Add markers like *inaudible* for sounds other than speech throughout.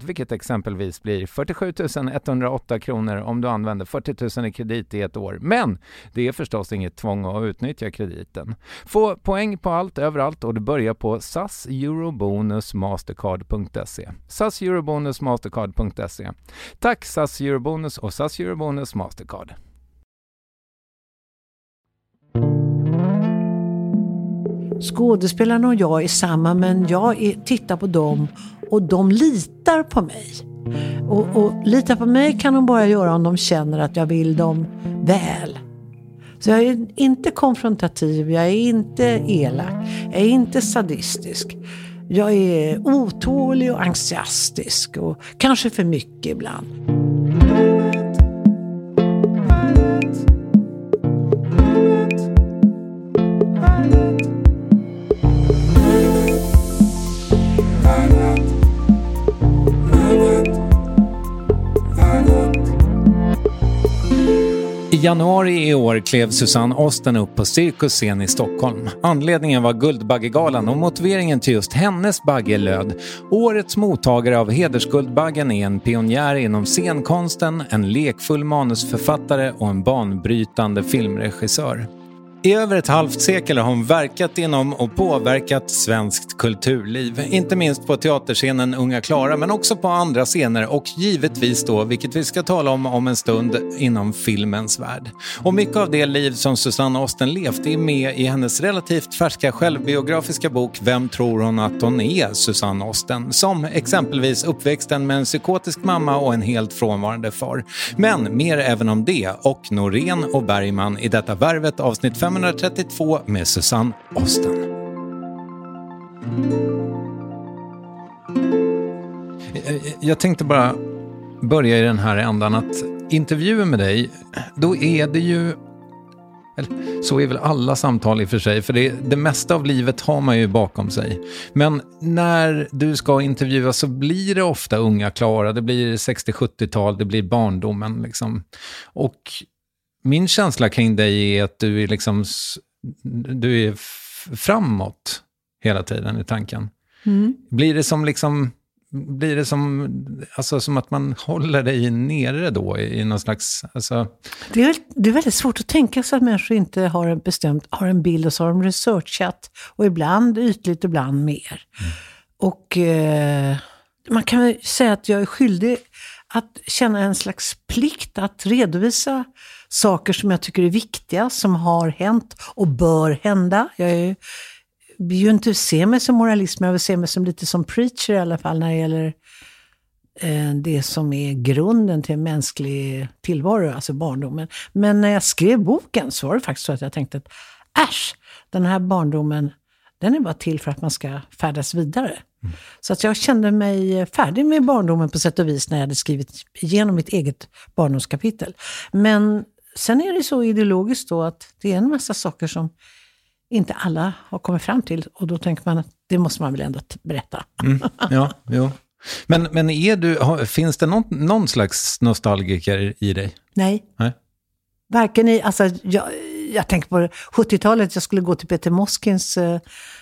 vilket exempelvis blir 47 108 kronor om du använder 40 000 i kredit i ett år. Men det är förstås inget tvång att utnyttja krediten. Få poäng på allt överallt och du börjar på SAS Eurobonus Mastercard.se. SAS Eurobonus Mastercard.se. Tack SAS Eurobonus och SAS Eurobonus Mastercard. Skådespelarna och jag är samma men jag är, tittar på dem och de litar på mig. Och, och lita på mig kan de bara göra om de känner att jag vill dem väl. Så jag är inte konfrontativ, jag är inte elak, jag är inte sadistisk. Jag är otålig och entusiastisk och kanske för mycket ibland. Januari i år klev Susanne Osten upp på Cirkus scen i Stockholm. Anledningen var Guldbaggegalan och motiveringen till just hennes bagge löd Årets mottagare av Hedersguldbaggen är en pionjär inom scenkonsten, en lekfull manusförfattare och en banbrytande filmregissör. I över ett halvt sekel har hon verkat inom och påverkat svenskt kulturliv. Inte minst på teaterscenen Unga Klara men också på andra scener och givetvis då, vilket vi ska tala om om en stund, inom filmens värld. Och mycket av det liv som Susanne Osten levt är med i hennes relativt färska självbiografiska bok Vem tror hon att hon är, Susanne Osten? Som exempelvis uppväxten med en psykotisk mamma och en helt frånvarande far. Men mer även om det och Norén och Bergman i detta Värvet avsnitt 5 532 med Susanne Osten. Eh, jag tänkte bara börja i den här ändan att intervjuer med dig, då är det ju eller, så är väl alla samtal i och för sig, för det, det mesta av livet har man ju bakom sig. Men när du ska intervjuas så blir det ofta unga Klara, det blir 60-70-tal, det blir barndomen. Liksom. Och min känsla kring dig är att du är liksom du är framåt hela tiden i tanken. Mm. Blir det som liksom blir det som, alltså, som att man håller dig nere då i, någon slags... Alltså... Det, är, det är väldigt svårt att tänka sig att människor inte har en bestämt, har en bild och så har de researchat. Och ibland ytligt, ibland mer. Mm. Och eh, man kan väl säga att jag är skyldig att känna en slags plikt att redovisa saker som jag tycker är viktiga, som har hänt och bör hända. Jag är, vill ju inte se mig som moralist, men jag vill se mig som lite som preacher i alla fall när det gäller eh, det som är grunden till en mänsklig tillvaro, alltså barndomen. Men när jag skrev boken så var det faktiskt så att jag tänkte att äsch, den här barndomen, den är bara till för att man ska färdas vidare. Mm. Så att jag kände mig färdig med barndomen på sätt och vis när jag hade skrivit igenom mitt eget barndomskapitel. Men sen är det så ideologiskt då att det är en massa saker som inte alla har kommit fram till. Och då tänker man att det måste man väl ändå berätta. Mm, *laughs* ja, jo. Men, men är du, finns det någon, någon slags nostalgiker i dig? Nej. Nej. Varken i, alltså jag, jag tänker på 70-talet, jag skulle gå till Peter Moskins, eh,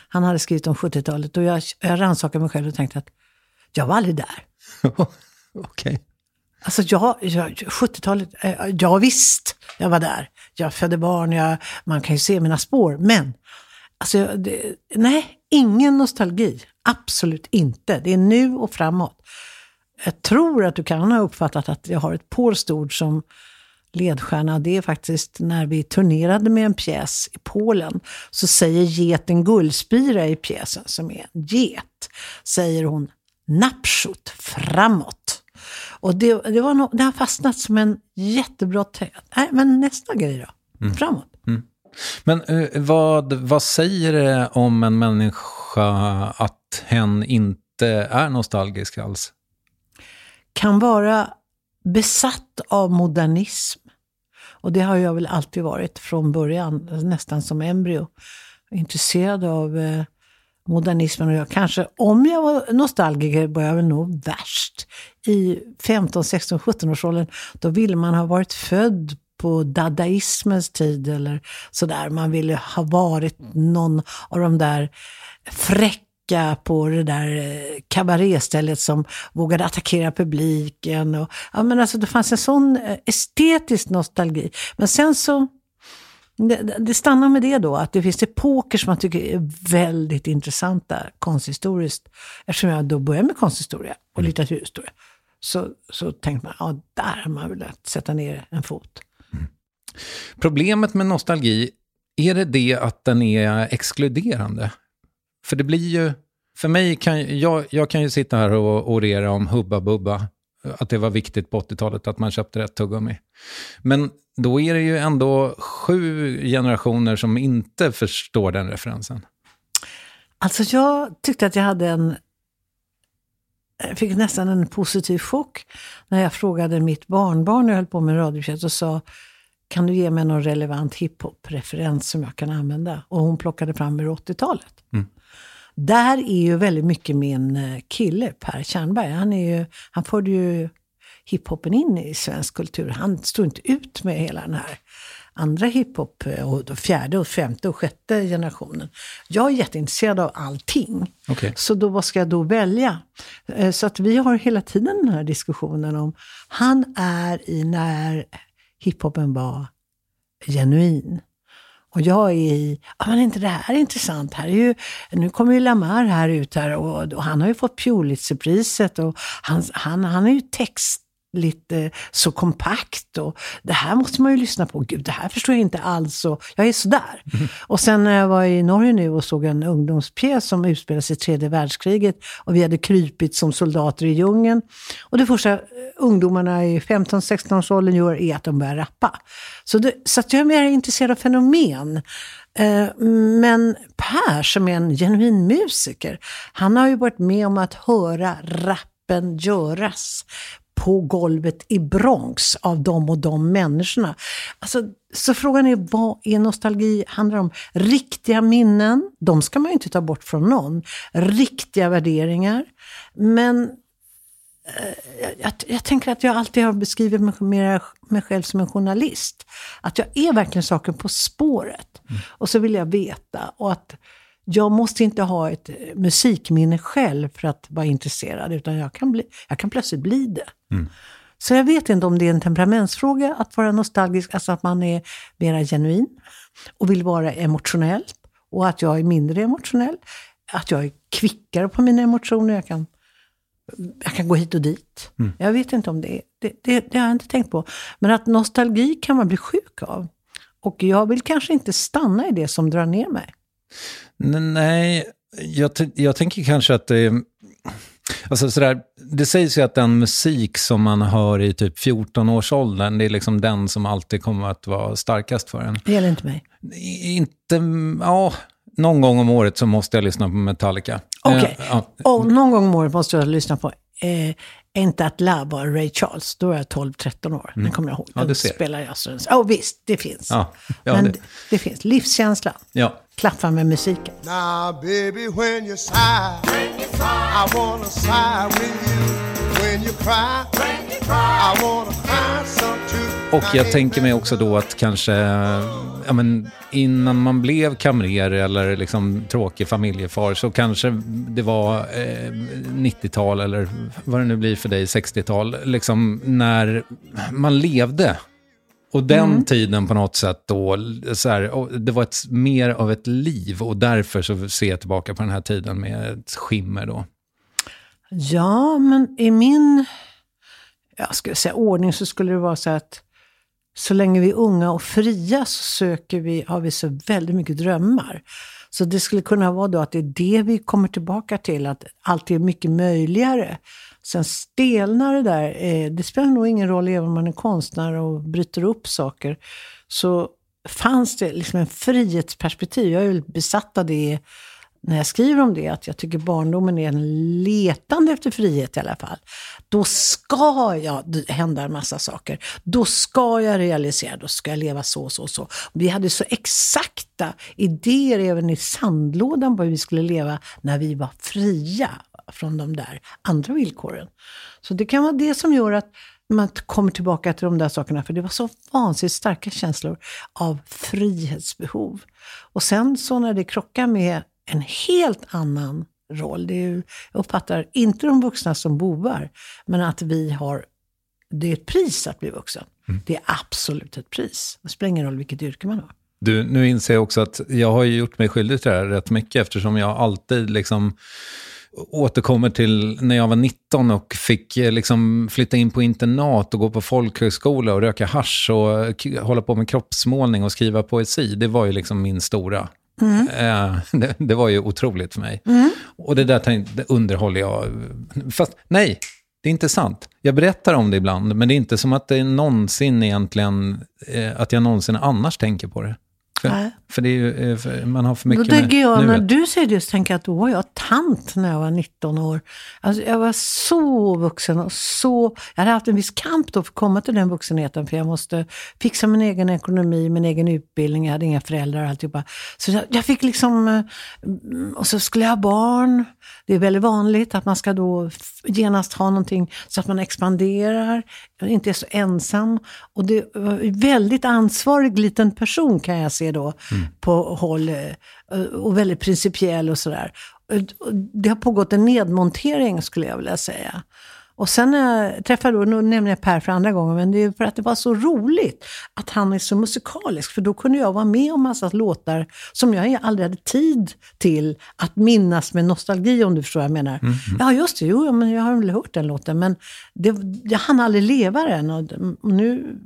han hade skrivit om 70-talet. Och jag, jag rannsakade mig själv och tänkte att jag var aldrig där. *laughs* Okej. Okay. Alltså jag, jag 70-talet, eh, ja visst, jag var där. Jag födde barn, jag, man kan ju se mina spår. Men, alltså, det, nej, ingen nostalgi. Absolut inte. Det är nu och framåt. Jag tror att du kan ha uppfattat att jag har ett polskt ord som ledstjärna. Det är faktiskt när vi turnerade med en pjäs i Polen. Så säger geten Gullspira i pjäsen, som är en get, säger hon napsut, framåt. Och det, det, var no, det har fastnat som en jättebra. Nej, men nästa grej då. Mm. Framåt. Mm. Men uh, vad, vad säger det om en människa att hen inte är nostalgisk alls? Kan vara besatt av modernism. Och det har jag väl alltid varit från början, nästan som embryo. Intresserad av eh, modernismen och jag kanske, om jag var nostalgiker, var jag väl nog värst. I 15, 16, 17-årsåldern, då ville man ha varit född på dadaismens tid eller sådär. Man ville ha varit någon av de där fräcka på det där eh, kabaréstället som vågade attackera publiken. Och, ja, men alltså, det fanns en sån eh, estetisk nostalgi. Men sen så det, det, stannar med det då, att det finns epoker som man tycker är väldigt intressanta konsthistoriskt. Eftersom jag då började med konsthistoria och mm. litteraturhistoria. Så, så tänkte man, ja, där har man velat sätta ner en fot. Mm. Problemet med nostalgi, är det det att den är exkluderande? För det blir ju, för mig kan jag, jag kan ju sitta här och orera om Hubba Bubba, att det var viktigt på 80-talet att man köpte rätt tuggummi. Men då är det ju ändå sju generationer som inte förstår den referensen. Alltså jag tyckte att jag hade en... Jag fick nästan en positiv chock när jag frågade mitt barnbarn när jag höll på med radiopjäs och sa kan du ge mig någon relevant hiphop-referens som jag kan använda? Och hon plockade fram ur 80-talet. Mm. Där är ju väldigt mycket min eh, kille Per Tjernberg. Han, är ju, han förde ju hiphopen in i svensk kultur. Han stod inte ut med hela den här andra hiphop, eh, och fjärde, och femte och sjätte generationen. Jag är jätteintresserad av allting. Okay. Så då, vad ska jag då välja? Eh, så att vi har hela tiden den här diskussionen om, han är i när hiphopen var genuin. Och jag är i, ja men inte det här är intressant, här är ju, nu kommer ju Lamar här ut här och, och han har ju fått Pulitzerpriset och han, han, han är ju text lite så kompakt och det här måste man ju lyssna på. Gud, det här förstår jag inte alls och jag är sådär. Mm. Och sen när jag var i Norge nu och såg en ungdomspjäs som utspelar sig i tredje världskriget och vi hade krypit som soldater i djungeln. Och det första ungdomarna i 15-16 års åldern gör är att de börjar rappa. Så, det, så jag är mer intresserad av fenomen. Eh, men Per som är en genuin musiker, han har ju varit med om att höra rappen göras på golvet i Bronx av de och de människorna. Alltså, så frågan är, vad är nostalgi? Handlar om riktiga minnen? De ska man ju inte ta bort från någon. Riktiga värderingar. Men eh, jag, jag, tänker att jag alltid har beskrivit mig, mer, mig själv som en journalist. Att jag är verkligen saken på spåret. Mm. Och så vill jag veta. Och att jag måste inte ha ett musikminne själv för att vara intresserad, utan jag kan, bli, jag kan plötsligt bli det. Mm. Så jag vet inte om det är en temperamentsfråga att vara nostalgisk, alltså att man är mera genuin och vill vara emotionell. Och att jag är mindre emotionell. Att jag är kvickare på mina emotioner. Jag kan, jag kan gå hit och dit. Mm. Jag vet inte om det är. Det, det, det har jag inte tänkt på. Men att nostalgi kan man bli sjuk av. Och jag vill kanske inte stanna i det som drar ner mig. Nej, jag, jag tänker kanske att det. Alltså sådär, det sägs ju att den musik som man hör i typ 14-årsåldern, det är liksom den som alltid kommer att vara starkast för en. Det gäller inte mig. Inte, ja, någon gång om året så måste jag lyssna på Metallica. Okej, okay. eh, ja. och någon gång om året måste jag lyssna på eh, inte att Love var Ray Charles. Då var jag 12-13 år. Mm. Den kommer jag ihåg. Ja, du ser. spelar jag så. Ja, oh, visst, det finns. Ja, ja, Men det. det. finns. Livskänsla. Ja. Klaffa med musiken. Now baby when you sigh, when you sigh I wanna sigh with you. When you cry, when you cry I wanna cry some too. Och jag tänker mig också då att kanske, ja men innan man blev kamrer eller liksom tråkig familjefar så kanske det var eh, 90-tal eller vad det nu blir för dig, 60-tal, liksom när man levde. Och den mm. tiden på något sätt då, så här, det var ett, mer av ett liv och därför så ser jag tillbaka på den här tiden med ett skimmer då. Ja, men i min, jag skulle säga ordning så skulle det vara så att så länge vi är unga och fria så söker vi, har vi så väldigt mycket drömmar. Så det skulle kunna vara då att det är det vi kommer tillbaka till, att allt är mycket möjligare. Sen stelnar det där, eh, det spelar nog ingen roll även om man är konstnär och bryter upp saker. Så fanns det liksom en frihetsperspektiv, jag är väldigt besatt av det när jag skriver om det, att jag tycker barndomen är en letande efter frihet i alla fall. Då ska jag hända en massa saker. Då ska jag realisera, då ska jag leva så, så, så. Vi hade så exakta idéer även i sandlådan på hur vi skulle leva när vi var fria från de där andra villkoren. Så det kan vara det som gör att man kommer tillbaka till de där sakerna, för det var så vansinnigt starka känslor av frihetsbehov. Och sen så när det krockar med en helt annan roll. Det är, jag uppfattar inte de vuxna som bovar, men att vi har, det är ett pris att bli vuxen. Mm. Det är absolut ett pris. Det spelar ingen roll vilket yrke man har. Du, nu inser jag också att jag har gjort mig skyldig till det här rätt mycket eftersom jag alltid liksom återkommer till när jag var 19 och fick eh, liksom flytta in på internat och gå på folkhögskola och röka hash och hålla på med kroppsmålning och skriva poesi. Det var ju liksom min stora Mm. Eh, *laughs* det, det, var ju otroligt för mig. Mm. Och det där det underhåller jag. Fast nej, det är inte sant. Jag berättar om det ibland, men det är inte som att det någonsin egentligen, eh, att jag någonsin annars tänker på det. För, för, det är ju, för man har för mycket Då tänker jag, när du säger det, så tänker jag att då var jag tant när jag var 19 år. Alltså jag var så vuxen och så... Jag hade haft en viss kamp då för att komma till den vuxenheten, för jag måste fixa min egen ekonomi, min egen utbildning, jag hade inga föräldrar och alltihopa. Så jag, jag fick liksom... Eh, och så skulle jag ha barn. Det är väldigt vanligt att man ska då genast ha någonting så att man expanderar, inte är så ensam. Och det var väldigt ansvarig liten person kan jag se då mm. på håll eh, och väldigt principiell och sådär. Det har pågått en nedmontering skulle jag vilja säga. Och sen när jag träffade, då, nu nämner jag Per för andra gången, men det är för att det var så roligt att han är så musikalisk. För då kunde jag vara med om massa låtar som jag aldrig hade tid till att minnas med nostalgi, om du förstår vad jag menar. Mm, mm. Ja, just det, jo, men jag har väl hört den låten, men det, jag hann aldrig leva den. Och, och nu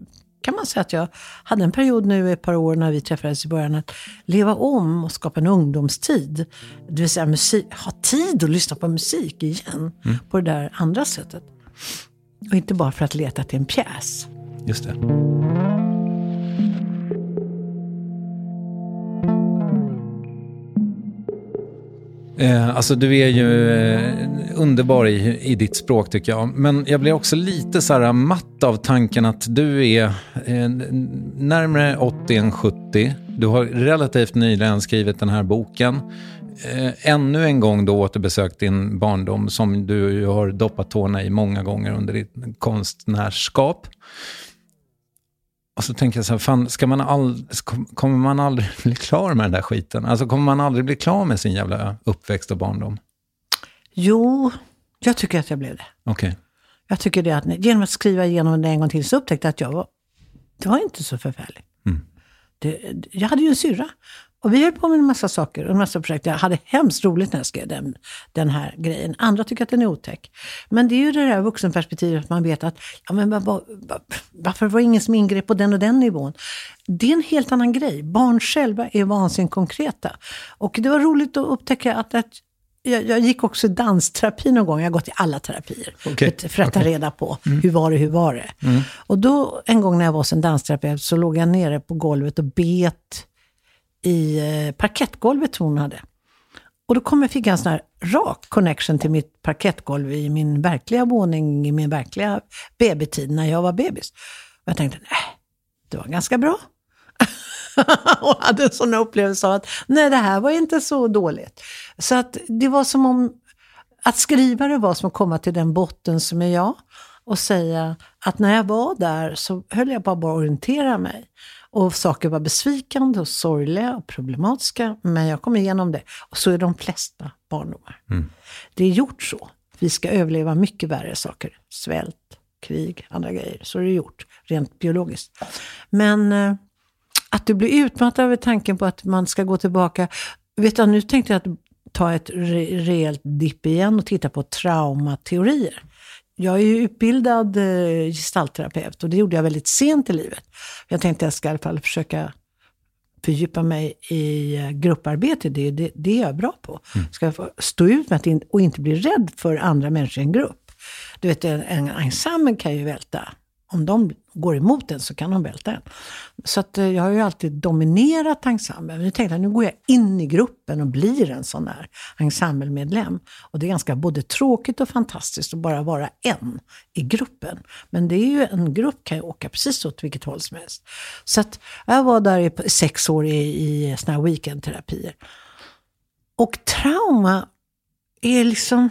kan man säga att jag hade en period nu ett par år när vi träffades i början att leva om och skapa en ungdomstid. Det vill säga musik, ha tid att lyssna på musik igen mm. på det där andra sättet. Och inte bara för att leta till en pjäs. Just det. Eh, alltså du är ju eh, underbar i, i ditt språk tycker jag. Men jag blir också lite så här matt av tanken att du är eh, närmare 80 än 70. Du har relativt nyligen skrivit den här boken. Eh, ännu en gång då återbesökt din barndom som du har doppat tårna i många gånger under ditt konstnärskap. Och så tänker jag så här, fan, ska man all, kommer man aldrig *laughs* bli klar med den där skiten? Alltså kommer man aldrig bli klar med sin jävla uppväxt och barndom? Jo, jag tycker att jag blev det. Okej. Okay. Jag tycker det att genom att skriva igenom det en gång till så upptäckte jag att jag var, det var inte så förfärligt. Mm. Det, jag hade ju en syrra och vi höll på med en massa saker och en massa projekt. Jag hade hemskt roligt när jag skrev den, den här grejen. Andra tycker att den är otäck. Men det är ju det där vuxenperspektivet att man vet att, ja men var, varför var det ingen som ingrep på den och den nivån? Det är en helt annan grej. Barn själva är vansinnigt konkreta. Och det var roligt att upptäcka att, att jag, jag, gick också dansterapi någon gång. Jag har gått i alla terapier. Okay. För att ta okay. reda på, mm. hur var det, hur var det? Mm. Och då, en gång när jag var hos en dansterapeut, så låg jag nere på golvet och bet i eh, parkettgolvet hon hade. Och då kom jag, fick jag en sån här rak connection till mitt parkettgolv i min verkliga våning, i min verkliga BB-tid, när jag var bebis. Och jag tänkte, nej, det var ganska bra. *laughs* och hade en sån upplevelse av att, nej, det här var inte så dåligt. Så att det var som om, att skriva det var som att komma till den botten som är jag och säga att när jag var där så höll jag bara på att orientera mig. Och saker var besvikande och sorgliga och problematiska, men jag kom igenom det. Och så är de flesta barndomar. Mm. Det är gjort så. Vi ska överleva mycket värre saker. Svält, krig, andra grejer. Så är det gjort, rent biologiskt. Men eh, att du blir utmattad över tanken på att man ska gå tillbaka. Vet du, nu tänkte jag att ta ett re rejält dipp igen och titta på traumateorier. Jag är ju utbildad eh, gestaltterapeut och det gjorde jag väldigt sent i livet. Jag tänkte att jag ska i alla fall försöka fördjupa mig i eh, grupparbete. Det är det, det är jag bra på. Mm. Ska jag stå ut med och inte bli rädd för andra människor i en grupp. Du vet, en, en ensemble kan ju välta om de går emot en så kan de välta en. Så att eh, jag har ju alltid dominerat ensemblen. Nu tänkte jag, nu går jag in i gruppen och blir en sån där ensemblemedlem. Och det är ganska både tråkigt och fantastiskt att bara vara en i gruppen. Men det är ju, en grupp kan ju åka precis åt vilket håll som helst. Så att jag var där i sex år i, i såna här weekendterapier. Och trauma är liksom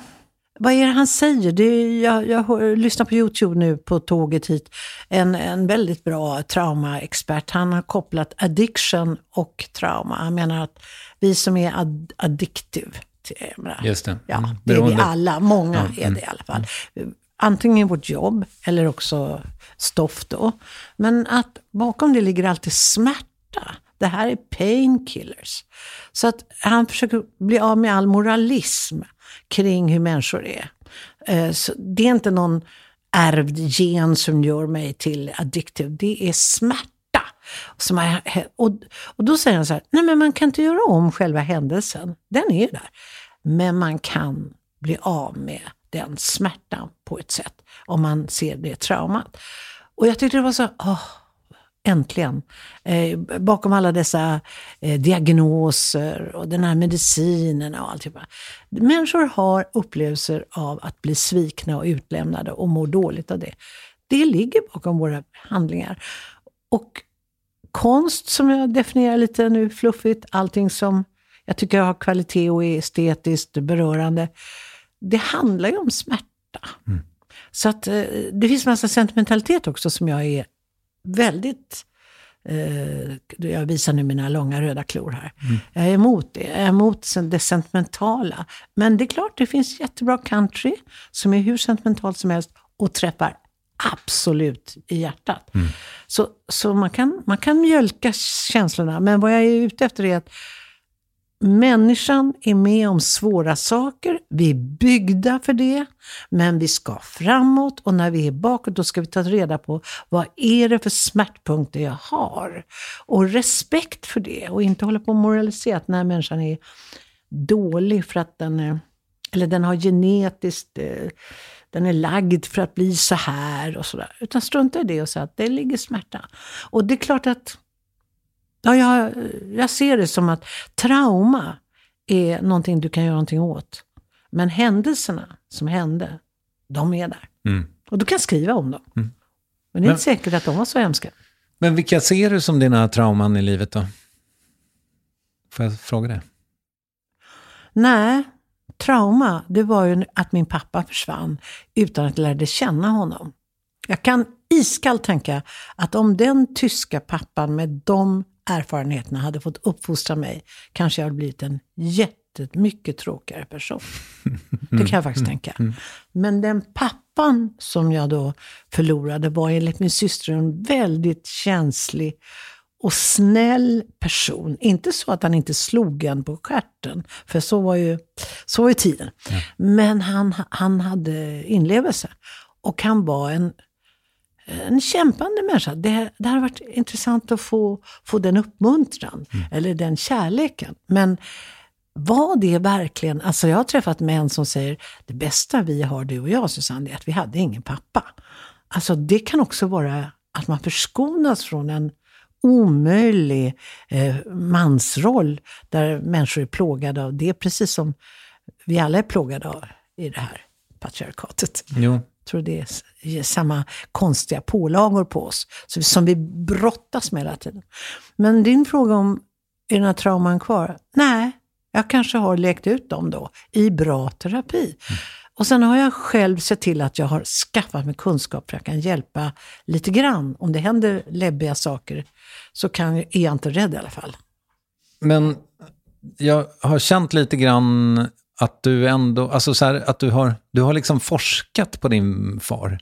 vad är det han säger? Det jag, jag lyssnar på YouTube nu på tåget hit. En, en väldigt bra traumaexpert. Han har kopplat addiction och trauma. Han menar att vi som är ad, addictive, Just det. Ja, mm. det är vi alla. Många mm. är det i alla fall. Antingen vårt jobb eller också stoff då. Men att bakom det ligger alltid smärta. Det här är painkillers. Så att han försöker bli av med all moralism kring hur människor är. Eh, så det är inte någon ärvd gen som gör mig till addictive. Det är smärta. Som är, och, och då säger han så här, nej men man kan inte göra om själva händelsen. Den är ju där. Men man kan bli av med den smärtan på ett sätt. Om man ser det traumat. Och jag tyckte det var så, åh, Äntligen. Eh, bakom alla dessa eh, diagnoser och den här medicinen och allt. Människor har upplevelser av att bli svikna och utlämnade och mår dåligt av det. Det ligger bakom våra handlingar. Och konst, som jag definierar lite nu fluffigt, allting som jag tycker har kvalitet och är estetiskt berörande, det handlar ju om smärta. Mm. Så att eh, det finns massa sentimentalitet också som jag är väldigt Eh, jag visar nu mina långa röda klor här. Mm. Jag är emot det. Jag är emot det sentimentala. Men det är klart, det finns jättebra country som är hur sentimentalt som helst och träffar absolut i hjärtat. Mm. Så, så man, kan, man kan mjölka känslorna, men vad jag är ute efter är att Människan är med om svåra saker, vi är byggda för det, men vi ska framåt och när vi är bakåt då ska vi ta reda på vad är det för smärtpunkter jag har? Och respekt för det och inte hålla på och moralisera att den här människan är dålig för att den, är, eller den har genetiskt, eh, den är lagd för att bli så här och sådär. Utan strunta i det och säga att det ligger smärta. Och det är klart att Ja, jag, jag ser det som att trauma är någonting du kan göra någonting åt. Men händelserna som hände, de är där. Mm. Och du kan skriva om dem. Mm. Men det är men, inte säkert att de var så hemska. Men vilka ser du som dina trauman i livet då? Får jag fråga det? Nej, trauma, det var ju att min pappa försvann utan att jag lärde känna honom. Jag kan iskallt tänka att om den tyska pappan med de erfarenheterna hade fått uppfostra mig, kanske jag hade blivit en jättemycket tråkigare person. Det kan jag faktiskt tänka. Mm. Men den pappan som jag då förlorade var enligt min syster en väldigt känslig och snäll person. Inte så att han inte slog en på stjärten, för så var ju, så var ju tiden. Ja. Men han, han hade inlevelse. Och han var en en kämpande människa. Det, det hade varit intressant att få, få den uppmuntran, mm. eller den kärleken. Men var det verkligen, alltså jag har träffat män som säger, det bästa vi har, du och jag Susanne, är att vi hade ingen pappa. Alltså det kan också vara att man förskonas från en omöjlig eh, mansroll där människor är plågade av det, precis som vi alla är plågade av i det här patriarkatet. Jo tror det är samma konstiga pålagor på oss, som vi brottas med hela tiden. Men din fråga om, är den här trauman kvar? Nej, jag kanske har lekt ut dem då i bra terapi. Mm. Och sen har jag själv sett till att jag har skaffat mig kunskap för att jag kan hjälpa lite grann. Om det händer läbbiga saker så kan, är jag inte rädd i alla fall. Men jag har känt lite grann att du ändå, alltså så här, att du har, du har liksom forskat på din far.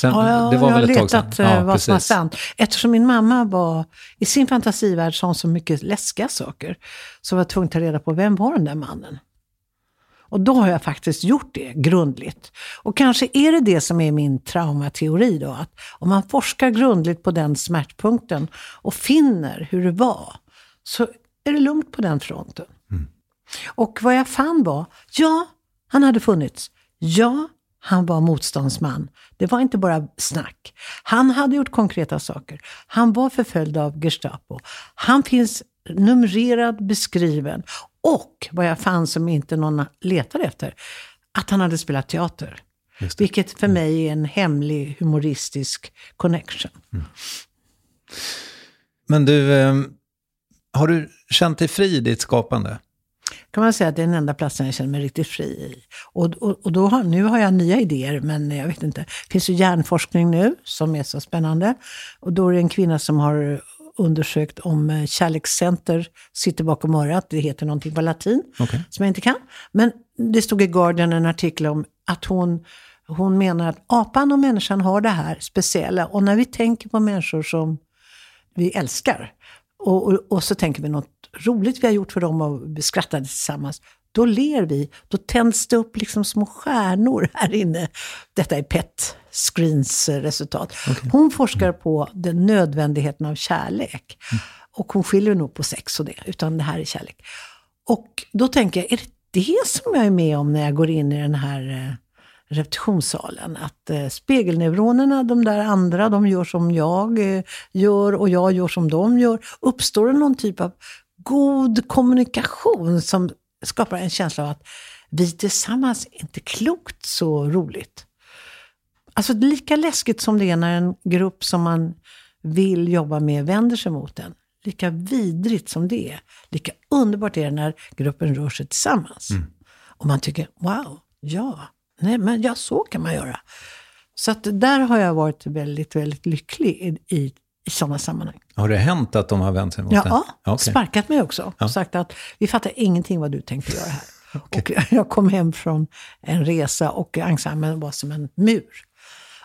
Sen, ja, det var jag väl har letat ja, vad precis. som var sant. Eftersom min mamma var, i sin fantasivärld sa så mycket läskiga saker, så var jag tvungen att ta reda på vem var den där mannen. Och då har jag faktiskt gjort det grundligt. Och kanske är det det som är min traumateori då, att om man forskar grundligt på den smärtpunkten och finner hur det var, så är det lugnt på den fronten. Och vad jag fann var, ja, han hade funnits. Ja, han var motståndsman. Det var inte bara snack. Han hade gjort konkreta saker. Han var förföljd av Gestapo. Han finns numrerad, beskriven. Och vad jag fann som inte någon letade efter, att han hade spelat teater. Vilket för mm. mig är en hemlig humoristisk connection. Mm. Men du, eh, har du känt dig fri i ditt skapande? Kan man säga att det är den enda platsen jag känner mig riktigt fri i. Och, och, och då har, nu har jag nya idéer, men jag vet inte. Det finns ju hjärnforskning nu som är så spännande. Och då är det en kvinna som har undersökt om eh, kärlekscenter sitter bakom örat. Det heter någonting på latin, okay. som jag inte kan. Men det stod i Guardian en artikel om att hon, hon menar att apan och människan har det här speciella. Och när vi tänker på människor som vi älskar, och, och, och, så tänker vi något roligt vi har gjort för dem och vi skrattade tillsammans. Då ler vi. Då tänds det upp liksom små stjärnor här inne. Detta är PET Screens resultat. Okay. Hon forskar på den nödvändigheten av kärlek. Mm. Och hon skiljer nog på sex och det, utan det här är kärlek. Och då tänker jag, är det det som jag är med om när jag går in i den här eh, repetitionssalen. Att eh, spegelneuronerna, de där andra, de gör som jag eh, gör och jag gör som de gör. Uppstår det någon typ av god kommunikation som skapar en känsla av att vi tillsammans är inte klokt så roligt. Alltså lika läskigt som det är när en grupp som man vill jobba med vänder sig mot en. Lika vidrigt som det är, lika underbart är det när gruppen rör sig tillsammans. Mm. Och man tycker, wow, ja, Nej, men ja, så kan man göra. Så att där har jag varit väldigt, väldigt lycklig i, i, i sådana sammanhang. Har det hänt att de har vänt sig mot Ja, det? ja Okej. sparkat mig också. Ja. Sagt att vi fattar ingenting vad du tänkte göra här. *laughs* Och jag kom hem från en resa och ensemblen var som en mur.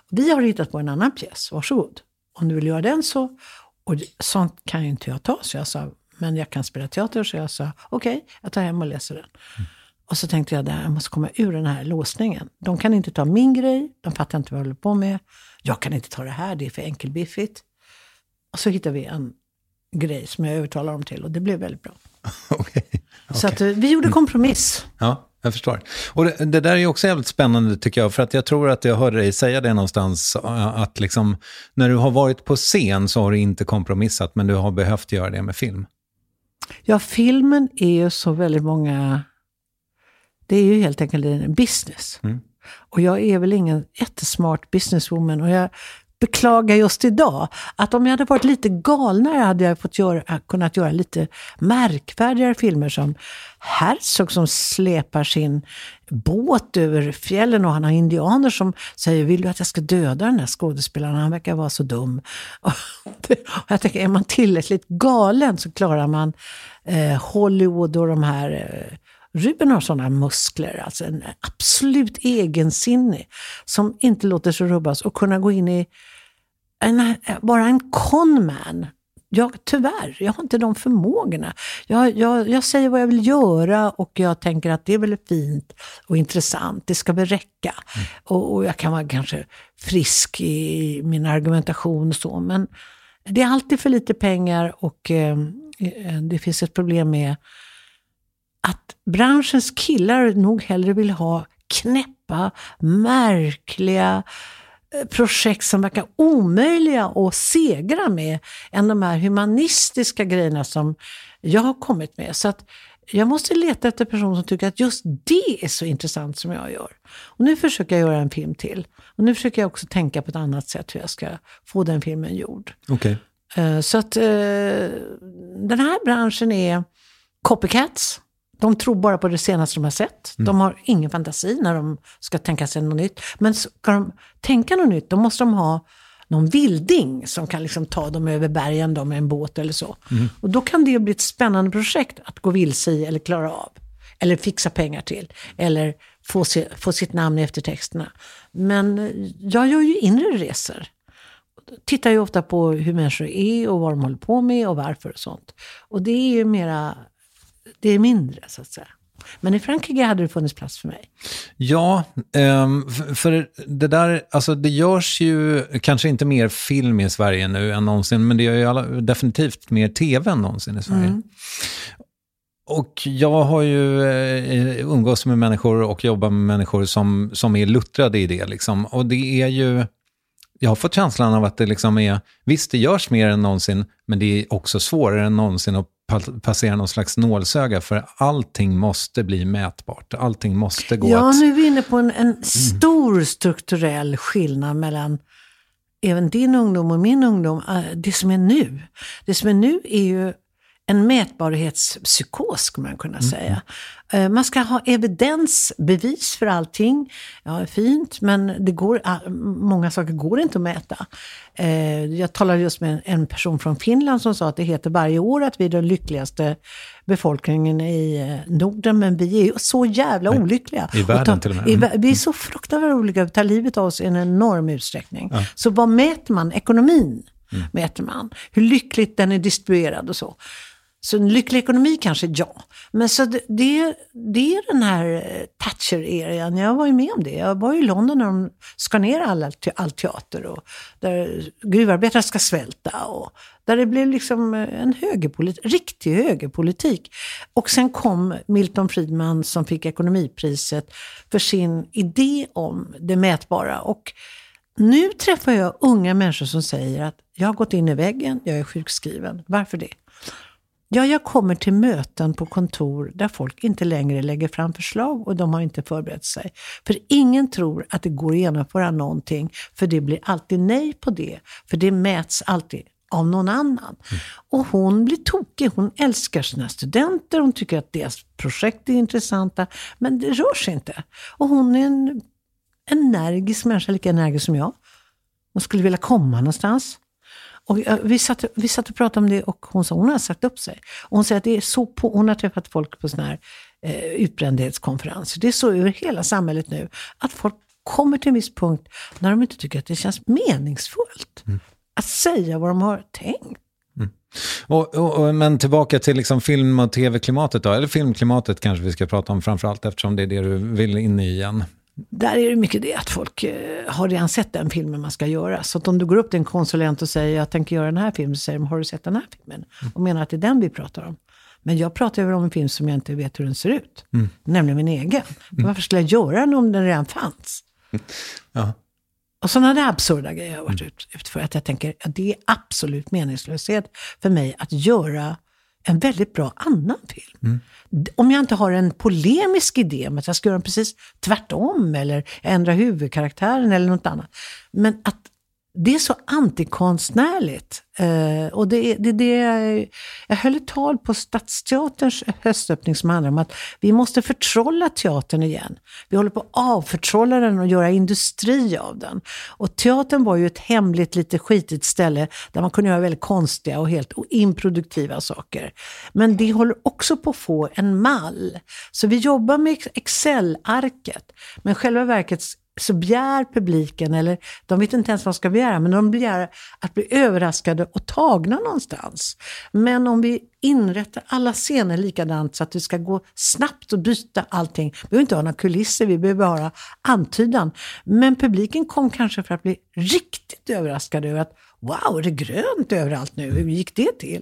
Vi har hittat på en annan pjäs, varsågod. Om du vill göra den så. Och sånt kan ju inte jag ta, så jag sa, men jag kan spela teater. Så jag sa, okej, jag tar hem och läser den. Och så tänkte jag, där, jag måste komma ur den här låsningen. De kan inte ta min grej, de fattar inte vad jag håller på med. Jag kan inte ta det här, det är för enkelbiffigt. Och så hittade vi en grej som jag övertalar dem till och det blev väldigt bra. *laughs* Okej. Så att, eh, vi gjorde kompromiss. Ja, jag förstår. Och det, det där är också jävligt spännande tycker jag, för att jag tror att jag hörde dig säga det någonstans, äh, att liksom, när du har varit på scen så har du inte kompromissat, men du har behövt göra det med film. Ja, filmen är ju så väldigt många... Det är ju helt enkelt en business. Och jag är väl ingen jättesmart businesswoman. Och jag beklagar just idag att om jag hade varit lite galnare hade jag fått göra, kunnat göra lite märkvärdigare filmer som Herzog som släpar sin båt över fjällen och han har indianer som säger vill du att jag ska döda den här skådespelaren, han verkar vara så dum. *laughs* Och jag tänker, är man tillräckligt galen så klarar man eh, Hollywood och de här eh, Ruben har sådana muskler, alltså en absolut egensinnig som inte låter sig rubbas och kunna gå in i en, bara en conman. Jag, tyvärr, jag har inte de förmågorna. Jag, jag, jag säger vad jag vill göra och jag tänker att det är väldigt fint och intressant. Det ska väl räcka. Och, och jag kan vara kanske frisk i min argumentation och så. Men det är alltid för lite pengar och eh, eh, det finns ett problem med att branschens killar nog hellre vill ha knäppa, märkliga eh, projekt som verkar omöjliga att segra med än de här humanistiska grejerna som jag har kommit med. Så att jag måste leta efter personer som tycker att just det är så intressant som jag gör. Och nu försöker jag göra en film till. Och nu försöker jag också tänka på ett annat sätt hur jag ska få den filmen gjord. Okej. Eh, Så att eh, den här branschen är copycats. De tror bara på det senaste de har sett. De har ingen fantasi när de ska tänka sig något nytt. Men ska de tänka något nytt, då måste de ha någon vilding som kan liksom ta dem över bergen då med en båt eller så. Och då kan det bli ett spännande projekt att gå vilse i eller klara av. Eller fixa pengar till. Eller få, se, få sitt namn i eftertexterna. Men eh, jag gör ju inre resor tittar ju ofta på hur människor är och vad de håller på med och varför och sånt. Och det är ju mera, det är mindre så att säga. Men i Frankrike hade det funnits plats för mig. Ja, ehm, för det där, alltså det görs ju kanske inte mer film i Sverige nu än någonsin, men det gör ju alla, definitivt mer tv än någonsin i Sverige. Och jag har ju eh, umgås med människor och jobbar med människor som, som är luttrade i det. Liksom. Och det är ju, jag har fått känslan av att det liksom är, visst det görs mer än någonsin, men det är också svårare än någonsin att passera någon slags nålsöga, för allting måste bli mätbart. Allting måste gå Ja, att... nu är vi inne på en, en stor strukturell skillnad mellan även din ungdom och min ungdom. Eh, Det som är nu. Det som är nu är ju en mätbarhetspsykos, skulle man kunna säga. Eh, Man ska ha evidens, bevis för allting. Ja, fint, men det går, ah, många saker går inte att mäta. Eh, Jag talade just med en person från Finland som sa att det heter varje år att vi är den lyckligaste befolkningen i eh, Norden, men vi är så jävla olyckliga. I världen tar- till och med. i Mm. vi är så fruktansvärt olika, vi tar livet av oss i en enorm utsträckning. Så vad mäter man? Ekonomin mäter man. Hur lyckligt den är distribuerad och så. Så en lycklig ekonomi kanske, ja. Men så det, det, det är den här eh, Thatcher-eran. Jag var ju med om det. Jag var i London när de skar ner all, all teater och där gruvarbetare ska svälta. Och där det blev liksom eh, en högerpolitik, riktig högerpolitik. Och sen kom Milton Friedman som fick ekonomipriset för sin idé om det mätbara. Och nu träffar jag unga människor som säger att jag har gått in i väggen, jag är sjukskriven. Varför det? Ja, jag kommer till möten på kontor där folk inte längre lägger fram förslag och de har inte förberett sig. För ingen tror att det går att genomföra någonting, för det blir alltid nej på det. För det mäts alltid av någon annan. Och hon blir tokig. Hon älskar sina studenter, hon tycker att deras projekt är intressanta, men det rör sig inte. Och hon är en energisk människa, lika energisk som jag. Hon skulle vilja komma någonstans. Och vi, satt, vi satt och pratade om det och hon sa hon har sagt upp sig. Och hon säger att det är så på, hon har träffat folk på sådana här eh, utbrändhetskonferenser. Det är så över hela samhället nu. Att folk kommer till en viss punkt när de inte tycker att det känns meningsfullt. Mm. Att säga vad de har tänkt. Mm. Och, och, och, men tillbaka till liksom film och tv-klimatet då, eller filmklimatet kanske vi ska prata om framförallt eftersom det är det du vill in i igen. Där är det mycket det att folk eh, har redan sett den filmen man ska göra. Så att om du går upp till en konsulent och säger jag tänker göra den här filmen, så säger de har du sett den här filmen? Och menar att det är den vi pratar om. Men jag pratar över om en film som jag inte vet hur den ser ut. Mm. Nämligen min egen. Mm. Varför skulle jag göra den om den redan fanns? Ja. Och sådana där absurda grejer har jag varit mm. ute för. Att jag tänker att det är absolut meningslöshet för mig att göra en väldigt bra annan film. Mm. Om jag inte har en polemisk idé om att jag ska göra precis tvärtom eller ändra huvudkaraktären eller något annat. Men att det är så antikonstnärligt. Eh, och det det, det, jag höll ett tal på Stadsteaterns höstöppning som handlar om att vi måste förtrolla teatern igen. Vi håller på att avförtrolla den och göra industri av den. Och teatern var ju ett hemligt, lite skitigt ställe där man kunde göra väldigt konstiga och helt improduktiva saker. Men det håller också på att få en mall. Så vi jobbar med Excel-arket. Men själva verket så begär publiken, eller de vet inte ens vad de ska begära, men de begär att bli överraskade och tagna någonstans. Men om vi inrättar alla scener likadant så att det ska gå snabbt att byta allting. Vi behöver inte ha några kulisser, vi behöver bara antydan. Men publiken kom kanske för att bli riktigt överraskade över att wow, är det grönt överallt nu? Hur gick det till?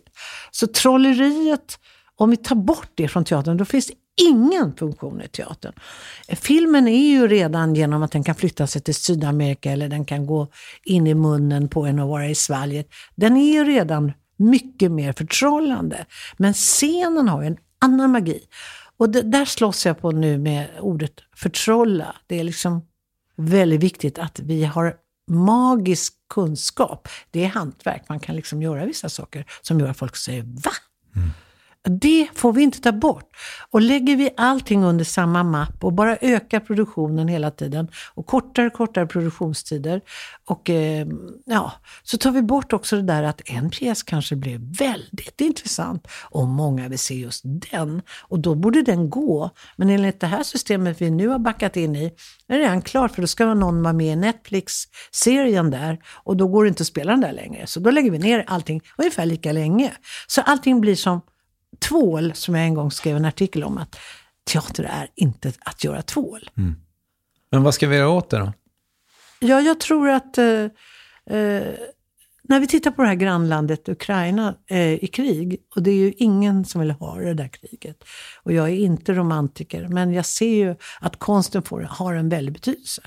Så trolleriet, om vi tar bort det från teatern, då finns det ingen funktion i teatern. Filmen är ju redan genom att den kan flytta sig till Sydamerika eller den kan gå in i munnen på en och vara i svalget. Den är ju redan mycket mer förtrollande. Men scenen har ju en annan magi. Och det, där slåss jag på nu med ordet förtrolla. Det är liksom väldigt viktigt att vi har magisk kunskap. Det är hantverk. Man kan liksom göra vissa saker som gör att folk säger va? Mm. Det får vi inte ta bort. Och lägger vi allting under samma mapp och bara ökar produktionen hela tiden och kortare och kortare produktionstider och eh, ja, så tar vi bort också det där att en pjäs kanske blir väldigt intressant och många vill se just den och då borde den gå. Men enligt det här systemet vi nu har backat in i är det redan klart för då ska någon vara med i Netflix-serien där och då går det inte att spela den där längre. Så då lägger vi ner allting ungefär lika länge. Så allting blir som tvål, som jag en gång skrev en artikel om, att teater är inte att göra tvål. Mm. Men vad ska vi göra åt det då? Ja, jag tror att eh, eh, när vi tittar på det här grannlandet Ukraina eh, i krig, och det är ju ingen som vill ha det där kriget. Och jag är inte romantiker, men jag ser ju att konsten får, har en väldig betydelse.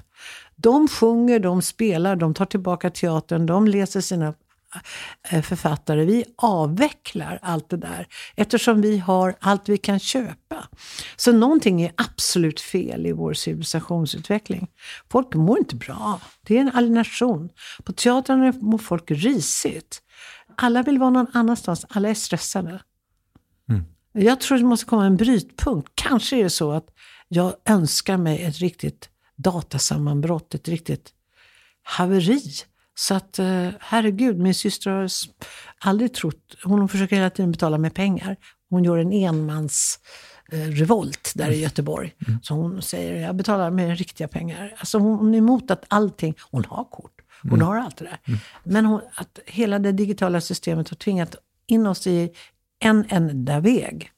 De sjunger, de spelar, de tar tillbaka teatern, de läser sina författare, vi avvecklar allt det där eftersom vi har allt vi kan köpa. Så någonting är absolut fel i vår civilisationsutveckling. Folk mår inte bra. Det är en alienation. På teatrarna mår folk risigt. Alla vill vara någon annanstans. Alla är stressade. Mm. Jag tror det måste komma en brytpunkt. Kanske är det så att jag önskar mig ett riktigt datasammanbrott, ett riktigt haveri så att eh, herregud, min syster har aldrig trott, hon försöker hela tiden betala med pengar. Hon gör en enmans eh, revolt där i Göteborg. Mm. Så hon säger, jag betalar med riktiga pengar. Alltså hon är emot att allting, hon har kort, hon mm. har allt det där. Mm. Men hon, att hela det digitala systemet har tvingat in oss i en enda väg.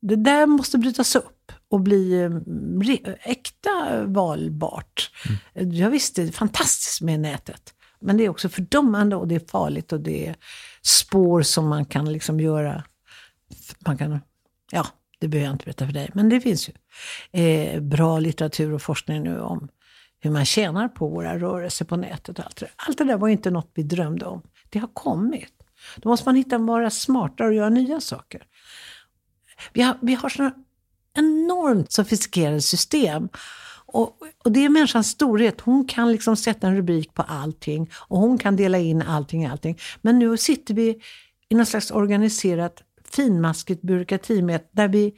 Det där måste brytas upp och bli eh, äkta valbart. Mm. Jag visste, det är fantastiskt med nätet. Men det är också fördömande och det är farligt och det är spår som man kan liksom göra. Man kan, ja, det behöver jag inte berätta för dig. Men det finns ju eh, bra litteratur och forskning nu om hur man tjänar på våra rörelser på nätet och allt det där. Allt det där var inte något vi drömde om. Det har kommit. Då måste man hitta vara smartare och göra nya saker. Vi har, vi har såna enormt sofistikerade system. Och, och, det är människans storhet. Hon kan liksom sätta en rubrik på allting och hon kan dela in allting i allting. Men nu sitter vi i något slags organiserat finmaskigt byråkratimät där vi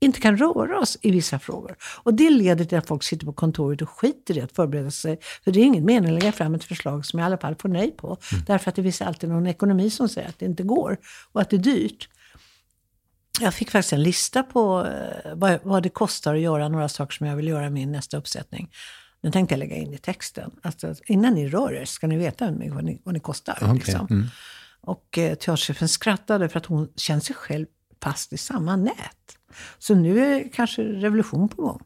inte kan röra oss i vissa frågor. Och det leder till att folk sitter på kontoret och skiter i att förbereda sig. För det är ingen mening att lägga fram ett förslag som jag i alla fall får nej på. Mm. Därför att det finns alltid någon ekonomi som säger att det inte går och att det är dyrt. Jag fick faktiskt en lista på eh, vad, vad det kostar att göra några saker som jag vill göra i min nästa uppsättning. Den tänkte jag lägga in i texten. Alltså, innan ni rör er ska ni veta vad ni, vad ni kostar. Okay. Liksom. Mm. Och eh, teaterchefen skrattade för att hon känner sig själv fast i samma nät. Så nu är kanske revolution på gång.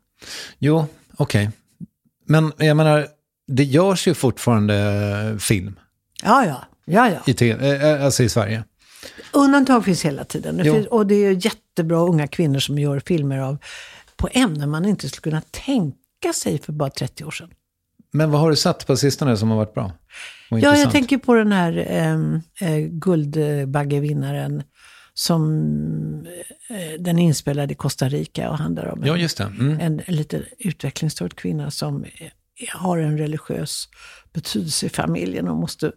Jo, okej. Okay. Men jag menar, det görs ju fortfarande film. Ja, ja. ja, ja. I, eh, alltså i Sverige. Undantag finns hela tiden. Det finns, och det är jättebra unga kvinnor som gör filmer av, på ämnen man inte skulle kunna tänka sig för bara 30 år sedan. Men vad har du sett på sistone som har varit bra? ja, jag tänker på den här ehm, eh, Guldbaggevinnaren som eh, den är inspelad i Costa Rica och handlar om ja. Mm. en, en lite utvecklingsstörd kvinna som har en religiös betydelse i familjen och måste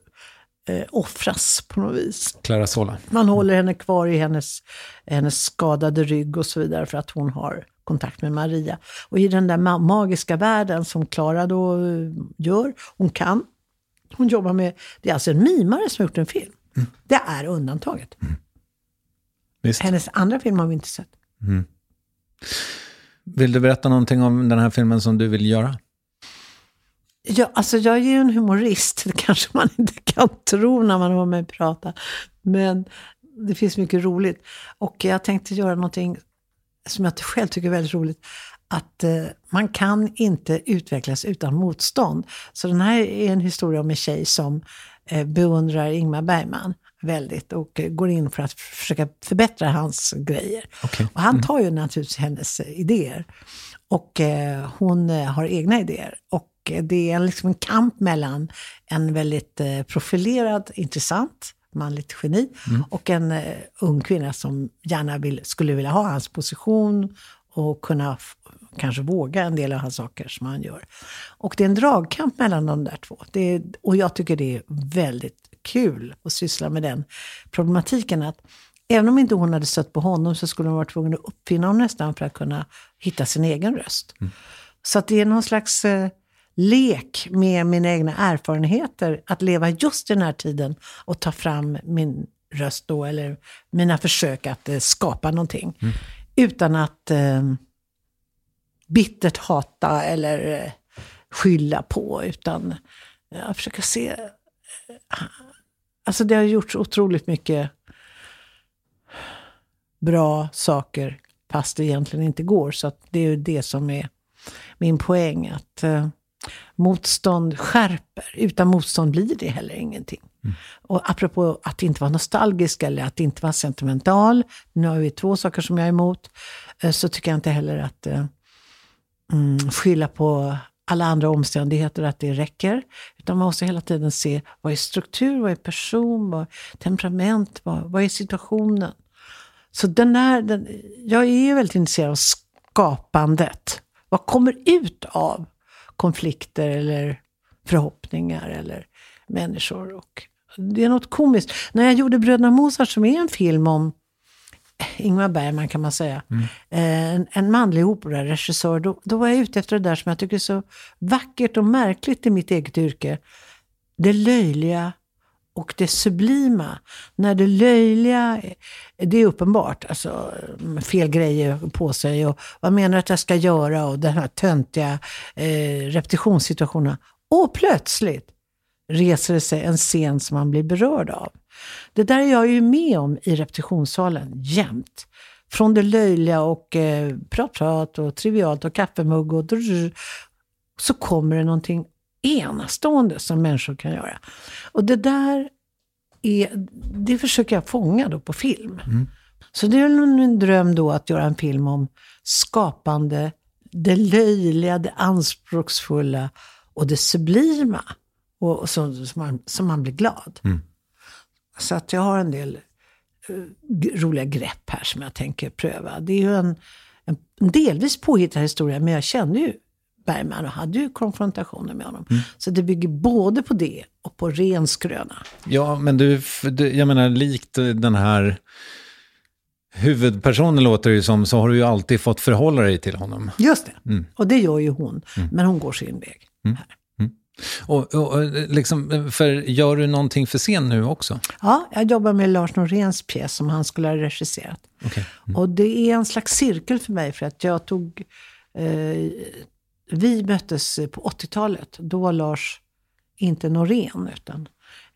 eh, offras på något vis. Clara Sola. Man håller henne kvar i hennes, hennes skadade rygg och så vidare för att hon har kontakt med Maria. Och i den där magiska världen som Klara då eh, gör, hon kan, hon jobbar med, det är alltså en mimare som har gjort en film. Mm. Det är undantaget. Mm. Hennes andra film har vi inte sett. Mm. Vill du berätta någonting om den här filmen som du vill göra? Ja, alltså jag är ju en humorist, *laughs* det kanske man inte kan tro när man hör mig prata. Men det finns mycket roligt. Och jag tänkte göra någonting som jag själv tycker är väldigt roligt. Att eh, man kan inte utvecklas utan motstånd. Så den här är en historia om en tjej som eh, beundrar Ingmar Bergman väldigt och går in för att försöka förbättra hans grejer. Okay. Och han mm. tar ju naturligtvis hennes eh, idéer. Och eh, hon eh, har egna idéer. Och det är liksom en kamp mellan en väldigt eh, profilerad, intressant manligt geni mm. och en uh, ung kvinna som gärna vill, skulle vilja ha hans position och kunna kanske våga en del av hans saker som han gör. Och det är en dragkamp mellan de där två. Är, och jag tycker det är väldigt kul att syssla med den problematiken. att Även om inte hon hade stött på honom så skulle hon vara tvungen att uppfinna honom nästan för att kunna hitta sin egen röst. Mm. Så att det är någon slags eh, lek med mina egna erfarenheter, att leva just den här tiden och ta fram min röst då, eller mina försök att eh, skapa någonting. Mm. Utan att eh, bittert hata eller eh, skylla på, utan jag försöker se... Eh, alltså det har gjorts otroligt mycket bra saker, fast det egentligen inte går. Så det är ju det som är min poäng. att eh, Motstånd skärper. Utan motstånd blir det heller ingenting. Mm. Och apropå att inte vara nostalgisk eller att inte vara sentimental. Nu har vi två saker som jag är emot. Eh, så tycker jag inte heller att eh, mm, skylla på alla andra omständigheter att det räcker. Utan man måste hela tiden se vad är struktur, vad är person, vad är temperament, vad, vad är situationen. Så den här, den, jag är väldigt intresserad av skapandet. Vad kommer ut av konflikter eller förhoppningar eller människor. Och det är något komiskt. När jag gjorde Bröderna Mozart som är en film om Ingmar Bergman kan man säga. Mm. Eh, en, en manlig operaregissör. Då, då var jag ute efter det där som jag tycker är så vackert och märkligt i mitt eget yrke. Det löjliga och det sublima. När det löjliga, det är uppenbart, alltså fel grejer på sig och vad menar du att jag ska göra och den här töntiga eh, repetitionssituationen. Och plötsligt reser det sig en scen som man blir berörd av. Det där är jag ju med om i repetitionssalen jämt. Från det löjliga och eh, prat-prat och trivialt och kaffemugg och drr, så kommer det någonting enastående som människor kan göra. Och det där är, det försöker jag fånga då på film. Mm. Så det är min dröm då att göra en film om skapande, det löjliga, det anspråksfulla och det sublima. Och, och så, som, man, som man blir glad. Mm. Så att jag har en del uh, roliga grepp här som jag tänker pröva. Det är ju en, en delvis påhittad historia, men jag kände ju Bergman och hade ju konfrontationer med honom. Mm. Så det bygger både på det och på ren skröna. Ja, men du, jag menar likt den här huvudpersonen låter det ju som, så har du ju alltid fått förhålla dig till honom. Just det. Och det gör ju hon. Men hon går sin väg. Här. Och, och och, liksom, för gör du någonting för scen nu också? Ja, jag jobbar med Lars Noréns pjäs som han skulle ha regisserat. Okej. Och det är en slags cirkel för mig för att jag tog... Eh, vi möttes på 80-talet. Då var Lars inte Norén utan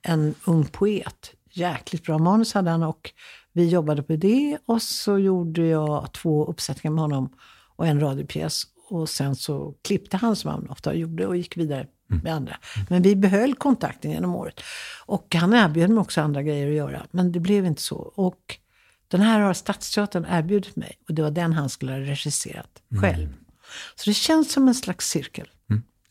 en ung poet. Jäkligt bra manus hade han och vi jobbade på det. Och så gjorde jag två uppsättningar med honom och en radiopjäs. Och sen så klippte han som han ofta gjorde och gick vidare med andra. Men vi behöll kontakten genom året. Och han erbjöd mig också andra grejer att göra. Men det blev inte så. Och den här har Stadsteatern erbjudit mig. Och det var den han skulle ha regisserat själv. Så det känns som en slags cirkel.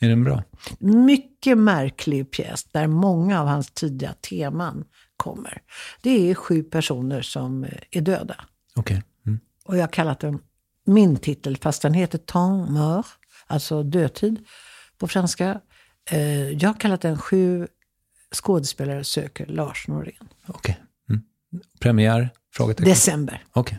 Är den bra? Mycket märklig pjäs där många av hans tidiga teman kommer. Det är sju personer som eh, är döda. Okej. Mm. Och jag har kallat den min titel, fast den heter Temps mort, alltså dödtid på franska. Eh, jag har kallat den Sju skådespelare söker Lars Norén. Okej. Mm. Premiär? Frågetecken. December. Okej.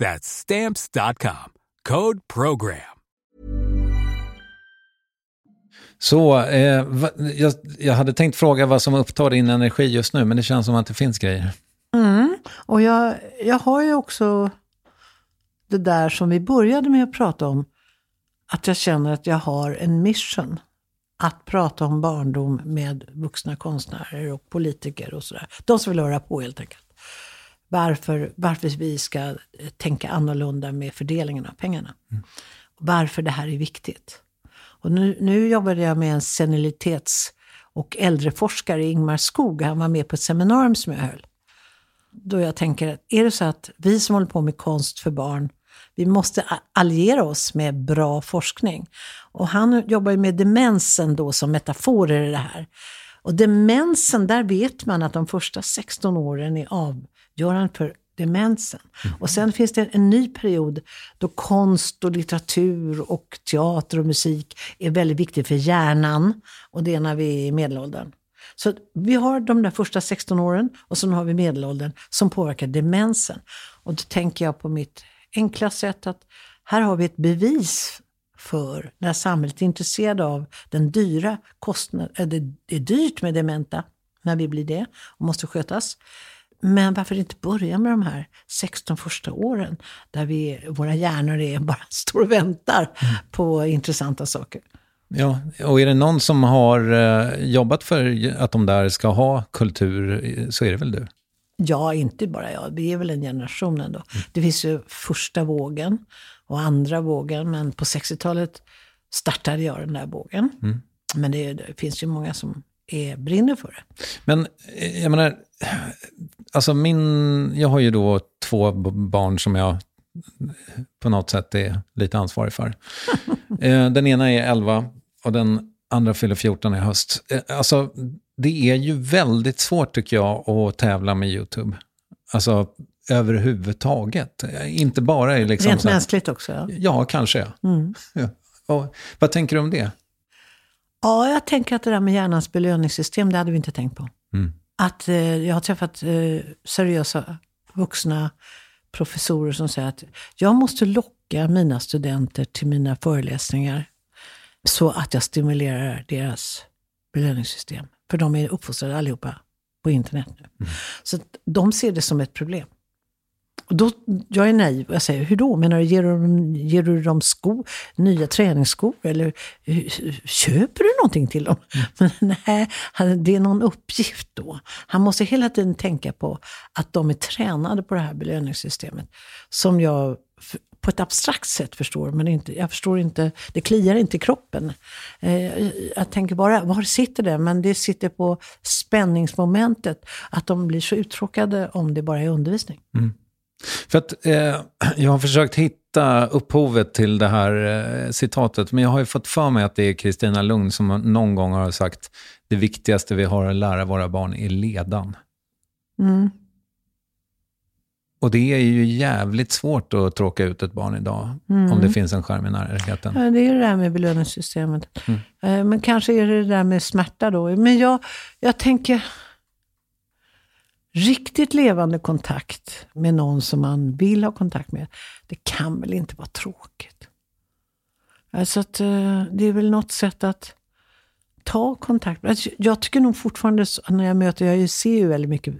That's Stamps.com. Code PROGRAM. Så eh, va, jag, jag hade tänkt fråga vad som upptar din energi just nu, men det känns som att det finns grejer. Mm. Och jag, jag har ju också det där som vi började med att prata om. Att jag känner att jag har en mission. Att prata om barndom med vuxna konstnärer och politiker och sådär. De som vill höra på helt enkelt. Varför, varför vi ska tänka annorlunda med fördelningen av pengarna. Varför det här är viktigt. Och nu, nu jobbade jag med en senilitets och äldreforskare, Ingmar Skog. Han var med på ett seminarium som jag höll. Då jag tänker, är det så att vi som håller på med konst för barn, vi måste alliera oss med bra forskning. Och han jobbar med demensen då som metaforer i det här. Och demensen, där vet man att de första 16 åren är avgörande för demensen. Och sen finns det en ny period då konst och litteratur och teater och musik är väldigt viktigt för hjärnan. Och det är när vi är i medelåldern. Så vi har de där första 16 åren och sen har vi medelåldern som påverkar demensen. Och då tänker jag på mitt enkla sätt att här har vi ett bevis för när samhället är intresserade av den dyra kostnaden. Det det är dyrt med dementa när vi blir det och måste skötas. Men varför inte börja med de här 16 första åren där vi, våra hjärnor är bara *laughs* står och väntar på intressanta saker. Ja, och är det någon som har eh, jobbat för att de där ska ha kultur eh, så är det väl du? Ja, inte bara jag. Vi är väl en generation ändå. Det finns ju första vågen och andra vågen. Men på 60-talet startade jag den där vågen. Men det, det finns ju många som är, brinner för det. Men eh, jag menar, alltså min, jag har ju då två barn som jag på något sätt är lite ansvarig för. *laughs* Eh, den ena är 11 och den andra fyller 14 i höst. Eh, Alltså, det är ju väldigt svårt tycker jag att tävla med YouTube. Alltså överhuvudtaget. Inte bara i liksom... Rent mänskligt också. Ja. Ja, kanske. Ja. Och, vad tänker du om det? Ja, jag tänker att det där med hjärnans belöningssystem, det hade vi inte tänkt på. Mm. Att eh, jag har träffat eh, seriösa vuxna professorer som säger att jag måste locka mina studenter till mina föreläsningar så att jag stimulerar deras belöningssystem. För de är uppfostrade allihopa på internet nu. Så att de ser det som ett problem. Och då, jag är naiv och jag säger, hur då? Menar du, ger du, dem- ger du dem skor, nya träningsskor? Eller köper du någonting till dem? *laughs* Men nej, det är någon uppgift då. Han måste hela tiden tänka på att de är tränade på det här belöningssystemet. Som jag på ett abstrakt sätt förstår, men inte, jag förstår inte, det kliar inte i kroppen. Eh, jag tänker bara, var sitter det? Men det sitter på spänningsmomentet, att de blir så uttråkade om det bara är undervisning. För att eh, *clears throat* jag har försökt hitta upphovet till det här eh, citatet, men jag har ju fått för mig att det är Kristina Lugn som någon gång har sagt det viktigaste vi har att lära våra barn är ledan. Mm. Och det är ju jävligt svårt att tråka ut ett barn idag, om det finns en skärm i närheten. Ja, det är det där med belöningssystemet. Eh, Men kanske är det det där med smärta då. Men jag, jag tänker, riktigt levande kontakt med någon som man vill ha kontakt med, det kan väl inte vara tråkigt? Alltså att eh, det är väl något sätt att ta kontakt. Alltså, Jag tycker nog fortfarande, när jag möter, jag ser ju väldigt mycket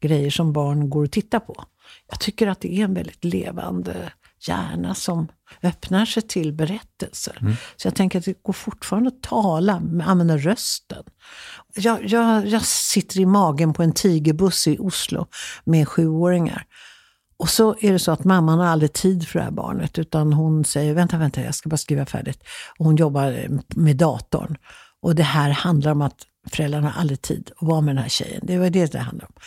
grejer som barn går och tittar på. Jag tycker att det är en väldigt levande hjärna som öppnar sig till berättelser. Så jag tänker att det går fortfarande att tala, med- använda rösten. Jag, jag, jag sitter i magen på en tigerbuss i Oslo med sjuåringar. Och så är det så att mamman har aldrig tid för det här barnet, utan hon säger vänta, vänta, jag ska bara skriva färdigt. Och hon jobbar med datorn. Och det här handlar om att föräldrarna har aldrig tid att vara med den här tjejen. Det var det det handlade om.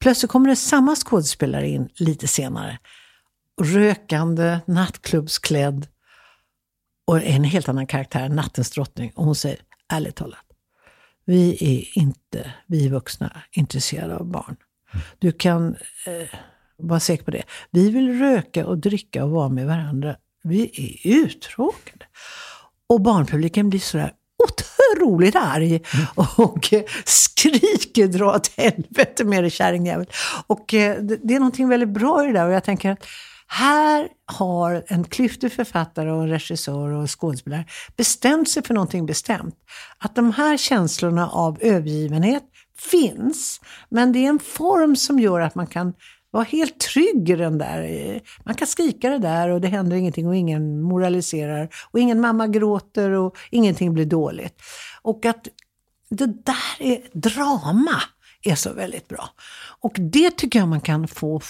Plötsligt kommer det samma skådespelare in lite senare. Rökande, nattklubbsklädd och en helt annan karaktär, nattens drottning. Och hon säger, ärligt talat, vi är inte, vi vuxna, intresserade av barn. Du kan eh, vara säker på det. Vi vill röka och dricka och vara med varandra. Vi är uttråkade. Och barnpubliken blir sådär otroligt arg och skriker dra åt helvete med dig kärringjävel. Och eh, det är någonting väldigt bra i det där och jag tänker att här har en klyftig författare och en regissör och skådespelare bestämt sig för någonting bestämt. Att de här känslorna av övergivenhet finns, men det är en form som gör att man kan vara helt trygg i den där. Man kan skrika det där och det händer ingenting och ingen moraliserar och ingen mamma gråter och ingenting blir dåligt. Och att det där är drama är så väldigt bra. Och det tycker jag man kan få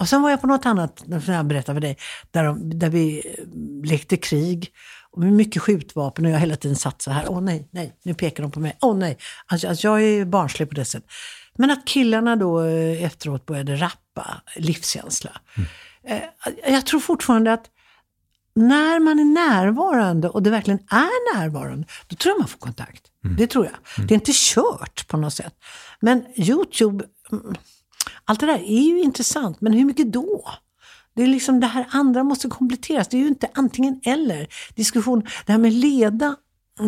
och sen var jag på något annat, som jag berättade för dig, där, de, där vi eh, lekte krig. Och med mycket skjutvapen och jag hela tiden satt så här, åh nej, nej, nu pekar de på mig, åh nej. Alltså, alltså jag är ju barnslig på det sättet. Men att killarna då eh, efteråt började rappa livskänsla. Eh, Jag tror fortfarande att när man är närvarande och det verkligen är närvarande, då tror jag man får kontakt. Det tror jag. Det är inte kört på något sätt. Men YouTube, mm, allt det där är ju intressant, men hur mycket då? Det är liksom det här andra måste kompletteras. Det är ju inte antingen eller. Diskussion, det här med leda,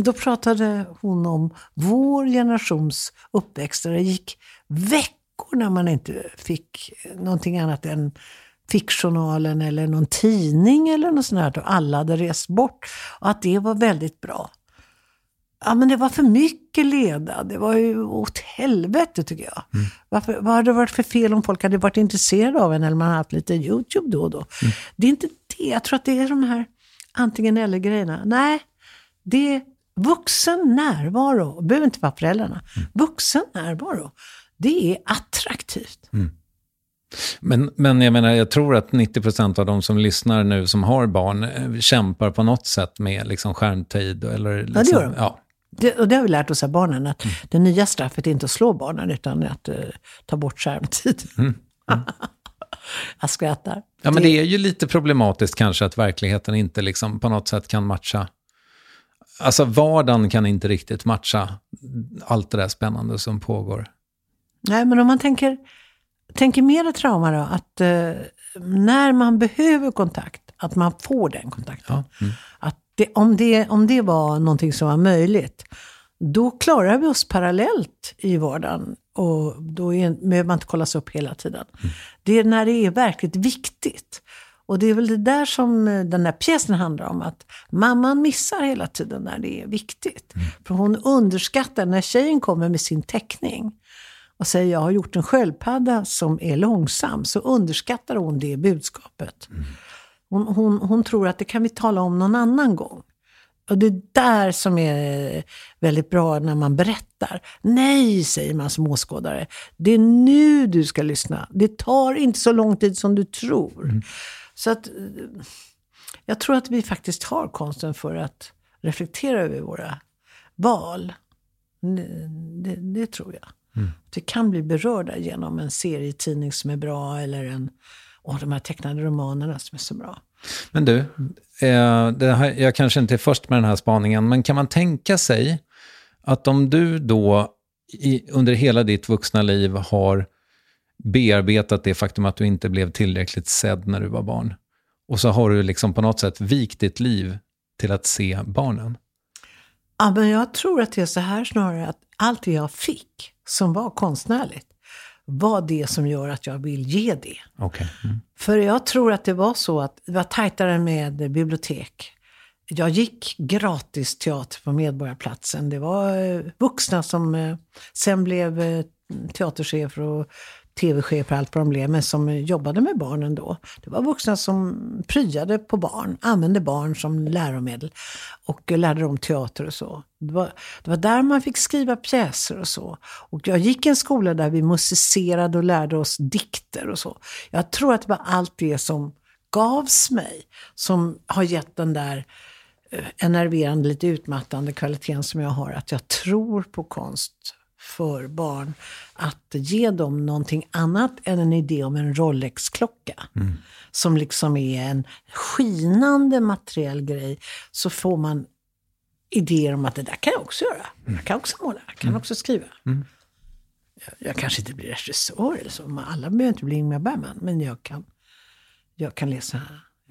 då pratade hon om vår generations uppväxt där det gick veckor när man inte fick någonting annat än Fickjournalen eller någon tidning eller något sånt där. Och alla hade rest bort. Och att det var väldigt bra. Ja, men det var för mycket leda. Det var ju åt helvete tycker jag. Varför, vad hade det varit för fel om folk hade varit intresserade av en eller man hade haft lite YouTube då och då? Det är inte det. Jag tror att det är de här antingen eller grejerna. Nej, det vuxen närvaro, det behöver inte vara föräldrarna, vuxen närvaro, det är attraktivt. Men, men jag menar, jag tror att 90% av de som lyssnar nu som har barn eh, kämpar på något sätt med liksom skärmtid. Eller liksom, det gör de. Ja. Det, och det har vi lärt oss av barnen, att Mm. det nya straffet är inte att slå barnen, utan att eh, ta bort skärmtid. *laughs* Jag skrattar. ja, men det är ju lite problematiskt kanske att verkligheten inte liksom på något sätt kan matcha. Alltså vardagen kan inte riktigt matcha allt det där spännande som pågår. Nej, men om man tänker, tänker mera trauma då, att eh, när man behöver kontakt, att man får den kontakten. Ja. Mm. Att det, om, det, om det var någonting som var möjligt, då klarar vi oss parallellt i vardagen. Och då är, behöver man inte kollas upp hela tiden. Det är när det är verkligt viktigt. Och det är väl det där som eh, den där pjäsen handlar om. Att mamman missar hela tiden när det är viktigt. För hon underskattar, när tjejen kommer med sin teckning och säger jag har gjort en sköldpadda som är långsam, så underskattar hon det budskapet. Hon, hon, hon tror att det kan vi tala om någon annan gång. Och det är där som är väldigt bra när man berättar. Nej, säger man som åskådare. Det är nu du ska lyssna. Det tar inte så lång tid som du tror. Så att eh, jag tror att vi faktiskt har konsten för att reflektera över våra val. Det, det, tror jag. Att vi kan bli berörda genom en serietidning som är bra eller en, åh, de här tecknade romanerna som är så bra. Men du, eh, här, jag kanske inte är först med den här spaningen, men kan man tänka sig att om du då i, under hela ditt vuxna liv har bearbetat det faktum att du inte blev tillräckligt sedd när du var barn, och så har du liksom på något sätt vikt ditt liv till att se barnen. Ja, men jag tror att det är så här snarare att allt det jag fick som var konstnärligt var det som gör att jag vill ge det. Okej. Mm. För jag tror att det var så att det var tajtare med bibliotek. Jag gick gratis teater på Medborgarplatsen. Det var eh, vuxna som eh, sen blev eh, teaterchefer och tv-chefer, allt vad de blev, men som jobbade med barnen då. Det var vuxna som pryade på barn, använde barn som läromedel och lärde dem teater och så. Det var, det var där man fick skriva pjäser och så. Och jag gick i en skola där vi musicerade och lärde oss dikter och så. Jag tror att det var allt det som gavs mig som har gett den där eh, enerverande, lite utmattande kvaliteten som jag har. Att jag tror på konst för barn. Att ge dem någonting annat än en idé om en Rolex-klocka. Som liksom är en skinande materiell grej. Så får man idéer om att det där kan jag också göra. Jag kan också måla, jag kan också skriva. Jag, jag kanske inte blir regissör eller så. Alla behöver inte bli Ingmar Bergman. Men jag kan, jag kan läsa,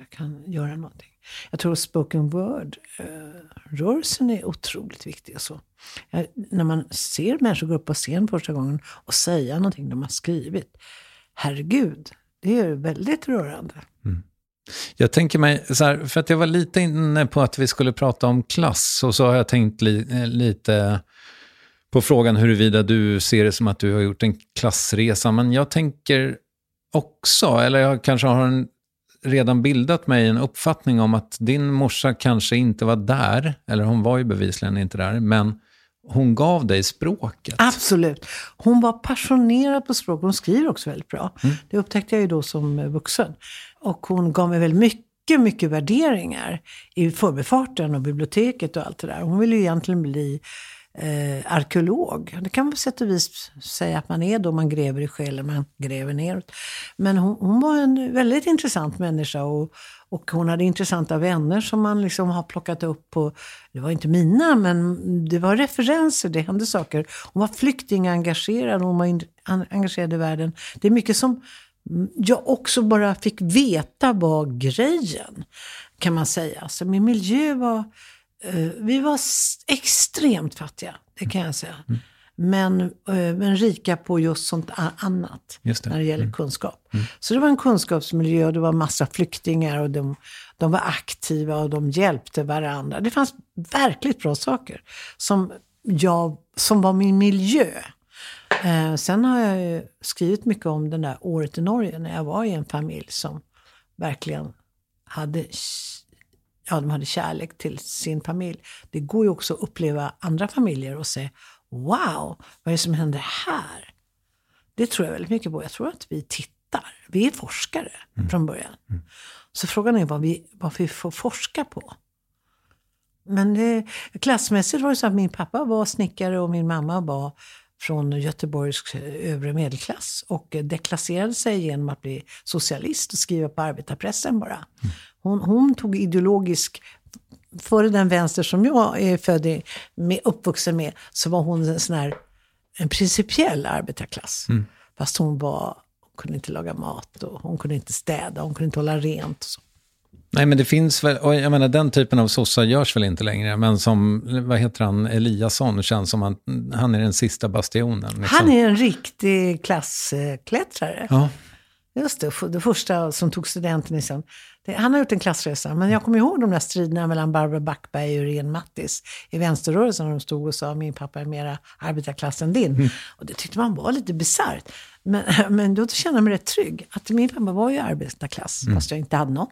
jag kan göra någonting. Jag tror spoken word-rörelsen eh, är otroligt viktig. Och så. Jag, när man ser människor gå upp på scen första gången och säga någonting de har skrivit. Herregud, det är väldigt rörande. Mm. Jag tänker mig, så här, för att jag var lite inne på att vi skulle prata om klass, och så har jag tänkt li, eh, lite på frågan huruvida du ser det som att du har gjort en klassresa, men jag tänker också, eller jag kanske har en, redan bildat mig en uppfattning om att din morsa kanske inte var där, eller hon var ju bevisligen inte där, men hon gav dig språket. Absolut. Hon var passionerad på språk. Hon skriver också väldigt bra. Det upptäckte jag ju då som eh, vuxen. Och hon gav mig väldigt mycket, mycket värderingar i förbifarten och biblioteket och allt det där. Hon ville ju egentligen bli eh, arkeolog. Det kan man på sätt och vis säga att man är då man gräver i själen, man gräver neråt. Men hon, hon var en väldigt intressant människa och, och hon hade intressanta vänner som man liksom har plockat upp på, det var inte mina, men det var referenser, det hände saker. Hon var flyktingengagerad, hon var in, an, engagerad i världen. Det är mycket som jag också bara fick veta var grejen, kan man säga. Så min miljö var, vi var extremt fattiga, det kan jag säga. Men, eh, men rika på just sånt annat, Just det. när det gäller kunskap. Så det var en kunskapsmiljö och det var massa flyktingar och de, de var aktiva och de hjälpte varandra. Det fanns verkligt bra saker som, jag, som var min miljö. Eh, sen har jag skrivit mycket om det där året i Norge när jag var i en familj som verkligen hade ja, de hade kärlek till sin familj. Det går ju också att uppleva andra familjer och säga Wow, vad är det som händer här? Det tror jag väldigt mycket på. Jag tror att vi tittar. Vi är forskare mm. från början. Mm. Så frågan är vad vi, vad vi får forska på. Men det, klassmässigt var det så att min pappa var snickare och min mamma var från Göteborgs övre medelklass och deklasserade sig genom att bli socialist och skriva på arbetarpressen bara. Hon, hon tog ideologisk före den vänster som jag är född i, med, uppvuxen med, så var hon en sån här en principiell arbetarklass. Mm. Fast hon var, hon kunde inte laga mat och hon kunde inte städa, hon kunde inte hålla rent. Nej, men det finns väl, och jag menar den typen av sossar görs väl inte längre, men som, vad heter han, Eliasson känns som att han är den sista bastionen. Liksom. Han är en riktig klassklättrare. Ja. Just det, det första som tog studenten i sen. Det, han har gjort en klassresa, men jag kommer ihåg de där striderna mellan Barbara Backberg och Irene Mattis i vänsterrörelsen. När de stod och sa min pappa är mera arbetarklass än din. Mm. Och det tyckte man var lite bisarrt. Men, *laughs* men då kände jag mig rätt trygg. Att min pappa var ju arbetarklass, mm. fast jag inte hade någon.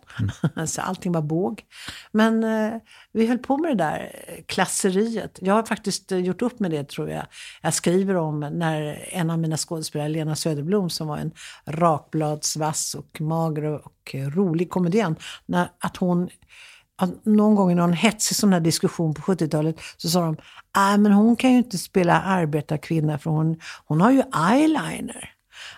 Mm. *laughs* så allting var båg. Men eh, vi höll på med det där klasseriet. Jag har faktiskt gjort upp med det, tror jag. Jag skriver om när en av mina skådespelare, Lena Söderblom, som var en rakbladsvass och mager och rolig komediant, när, att hon att någon gång i någon hetsig sån här diskussion på 70-talet så sa de, nej men hon kan ju inte spela arbetarkvinna för hon, hon har ju eyeliner.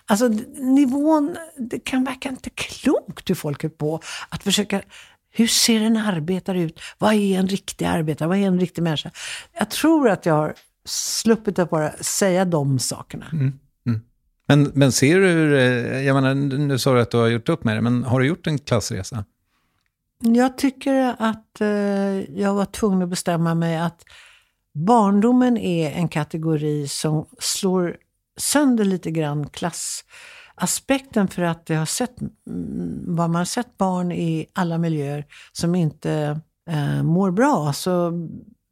Alltså nivån, det kan verka inte klokt hur folk är på att försöka hur ser en arbetare ut? Vad är en riktig arbetare? Vad är en riktig människa? Jag tror att jag har sluppit att bara säga de sakerna. Mm. Mm. Men, men ser du, jag menar, nu sa du att du har gjort upp med det, men har du gjort en klassresa? Jag tycker att eh, jag var tvungen att bestämma mig att barndomen är en kategori som slår sönder lite grann klassaspekten för att jag har sett, mm, vad man har sett barn i alla miljöer som inte eh, mår bra. Så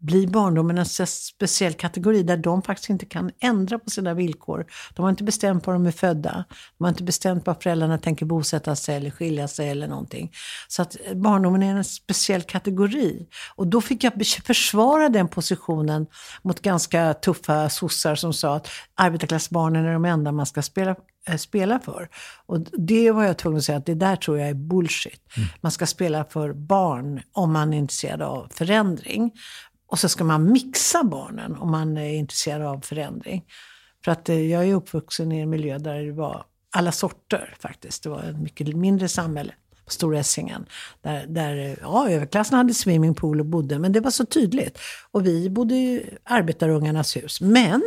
blir barndomen en speciell kategori där de faktiskt inte kan ändra på sina villkor. De har inte bestämt var de är födda. De har inte bestämt var föräldrarna tänker bosätta sig eller skilja sig eller någonting. Så att barndomen är en speciell kategori. Och då fick jag försvara den positionen mot ganska tuffa sossar som sa att arbetarklassbarnen är de enda man ska spela eh, spela för. Och det var jag tvungen att säga att det där tror jag är bullshit. Mm. Man ska spela för barn om man är intresserad av förändring. Och så ska man mixa barnen om man är intresserad av förändring. För att eh, jag är uppvuxen i en miljö där det var alla sorter faktiskt. Det var ett mycket mindre samhälle på Stora Essingen. Där, där ja, överklassen hade swimmingpool och bodde, men det var så tydligt. Och vi bodde i arbetarungarnas hus. Men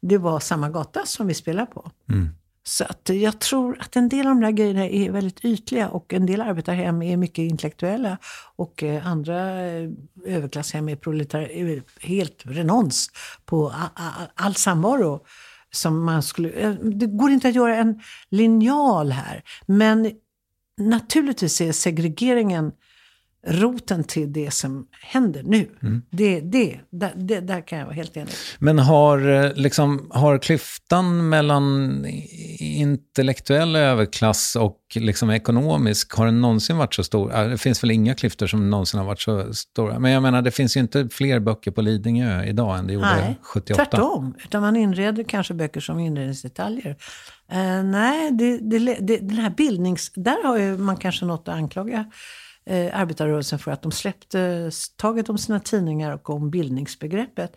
det var samma gata som vi spelade på. Mm. Så att jag tror att en del av de där grejerna är väldigt ytliga och en del arbetarhem är mycket intellektuella och eh, andra eh, överklasshem är proletär, eh, helt renons på all samvaro. Som man skulle, det går inte att göra en linjal här, men naturligtvis är segregeringen roten till det som händer nu. Mm. Det, det, där, det, där kan jag vara helt enig. Men har, eh, liksom, har klyftan mellan intellektuell överklass och liksom ekonomisk, har den någonsin varit så stor? Det finns väl inga klyftor som någonsin har varit så stora. Men jag menar, det finns ju inte fler böcker på Lidingö idag än det gjorde nej, 78. Tvärtom, utan man inreder kanske böcker som inredningsdetaljer. Uh, nej, det, det, det, den här bildnings... Där har ju man kanske något att anklaga eh, arbetarrörelsen för att de släppte taget om sina tidningar och om bildningsbegreppet.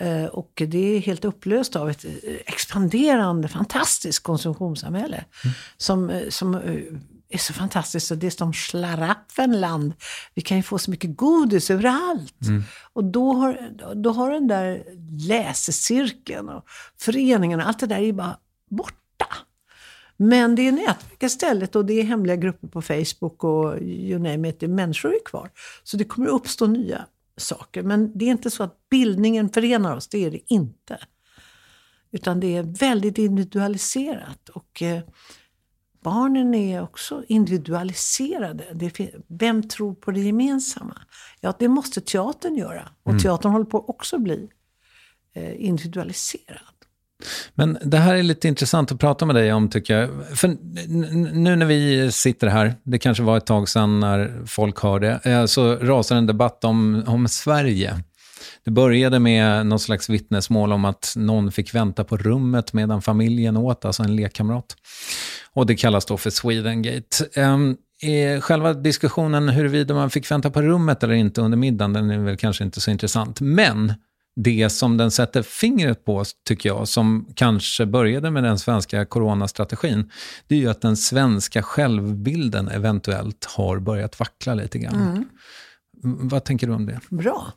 Eh, och det är helt upplöst av ett eh, expanderande, fantastiskt konsumtionssamhälle. Mm. Som, eh, som eh, är så fantastiskt. Så det är som Schlaraffenland. Vi kan ju få så mycket godis överallt. Mm. Och då har, då har den där läsecirkeln och föreningen och allt det där är bara borta. Men det är nätverk istället och det är hemliga grupper på Facebook och you name it, människor är kvar. Så det kommer uppstå nya saker. Men det är inte så att bildningen förenar oss, det är det inte. Utan det är väldigt individualiserat. Och eh, barnen är också individualiserade. Det, vem tror på det gemensamma? Ja, det måste teatern göra. Och mm. teatern håller på också att bli eh, individualiserad. Men det här är lite intressant att prata med dig om, tycker jag. För nu när vi sitter här, det kanske var ett tag sedan när folk hörde, eh, så rasar en debatt om, om Sverige. Det började med något slags vittnesmål om att någon fick vänta på rummet medan familjen åt, alltså en lekkamrat. Och det kallas då för Swedengate. Um, själva diskussionen huruvida man fick vänta på rummet eller inte under middagen, den är väl kanske inte så intressant. Men det som den sätter fingret på, tycker jag, som kanske började med den svenska coronastrategin, det är ju att den svenska självbilden eventuellt har börjat vackla lite grann. Mm. Vad tänker du om det? Bra.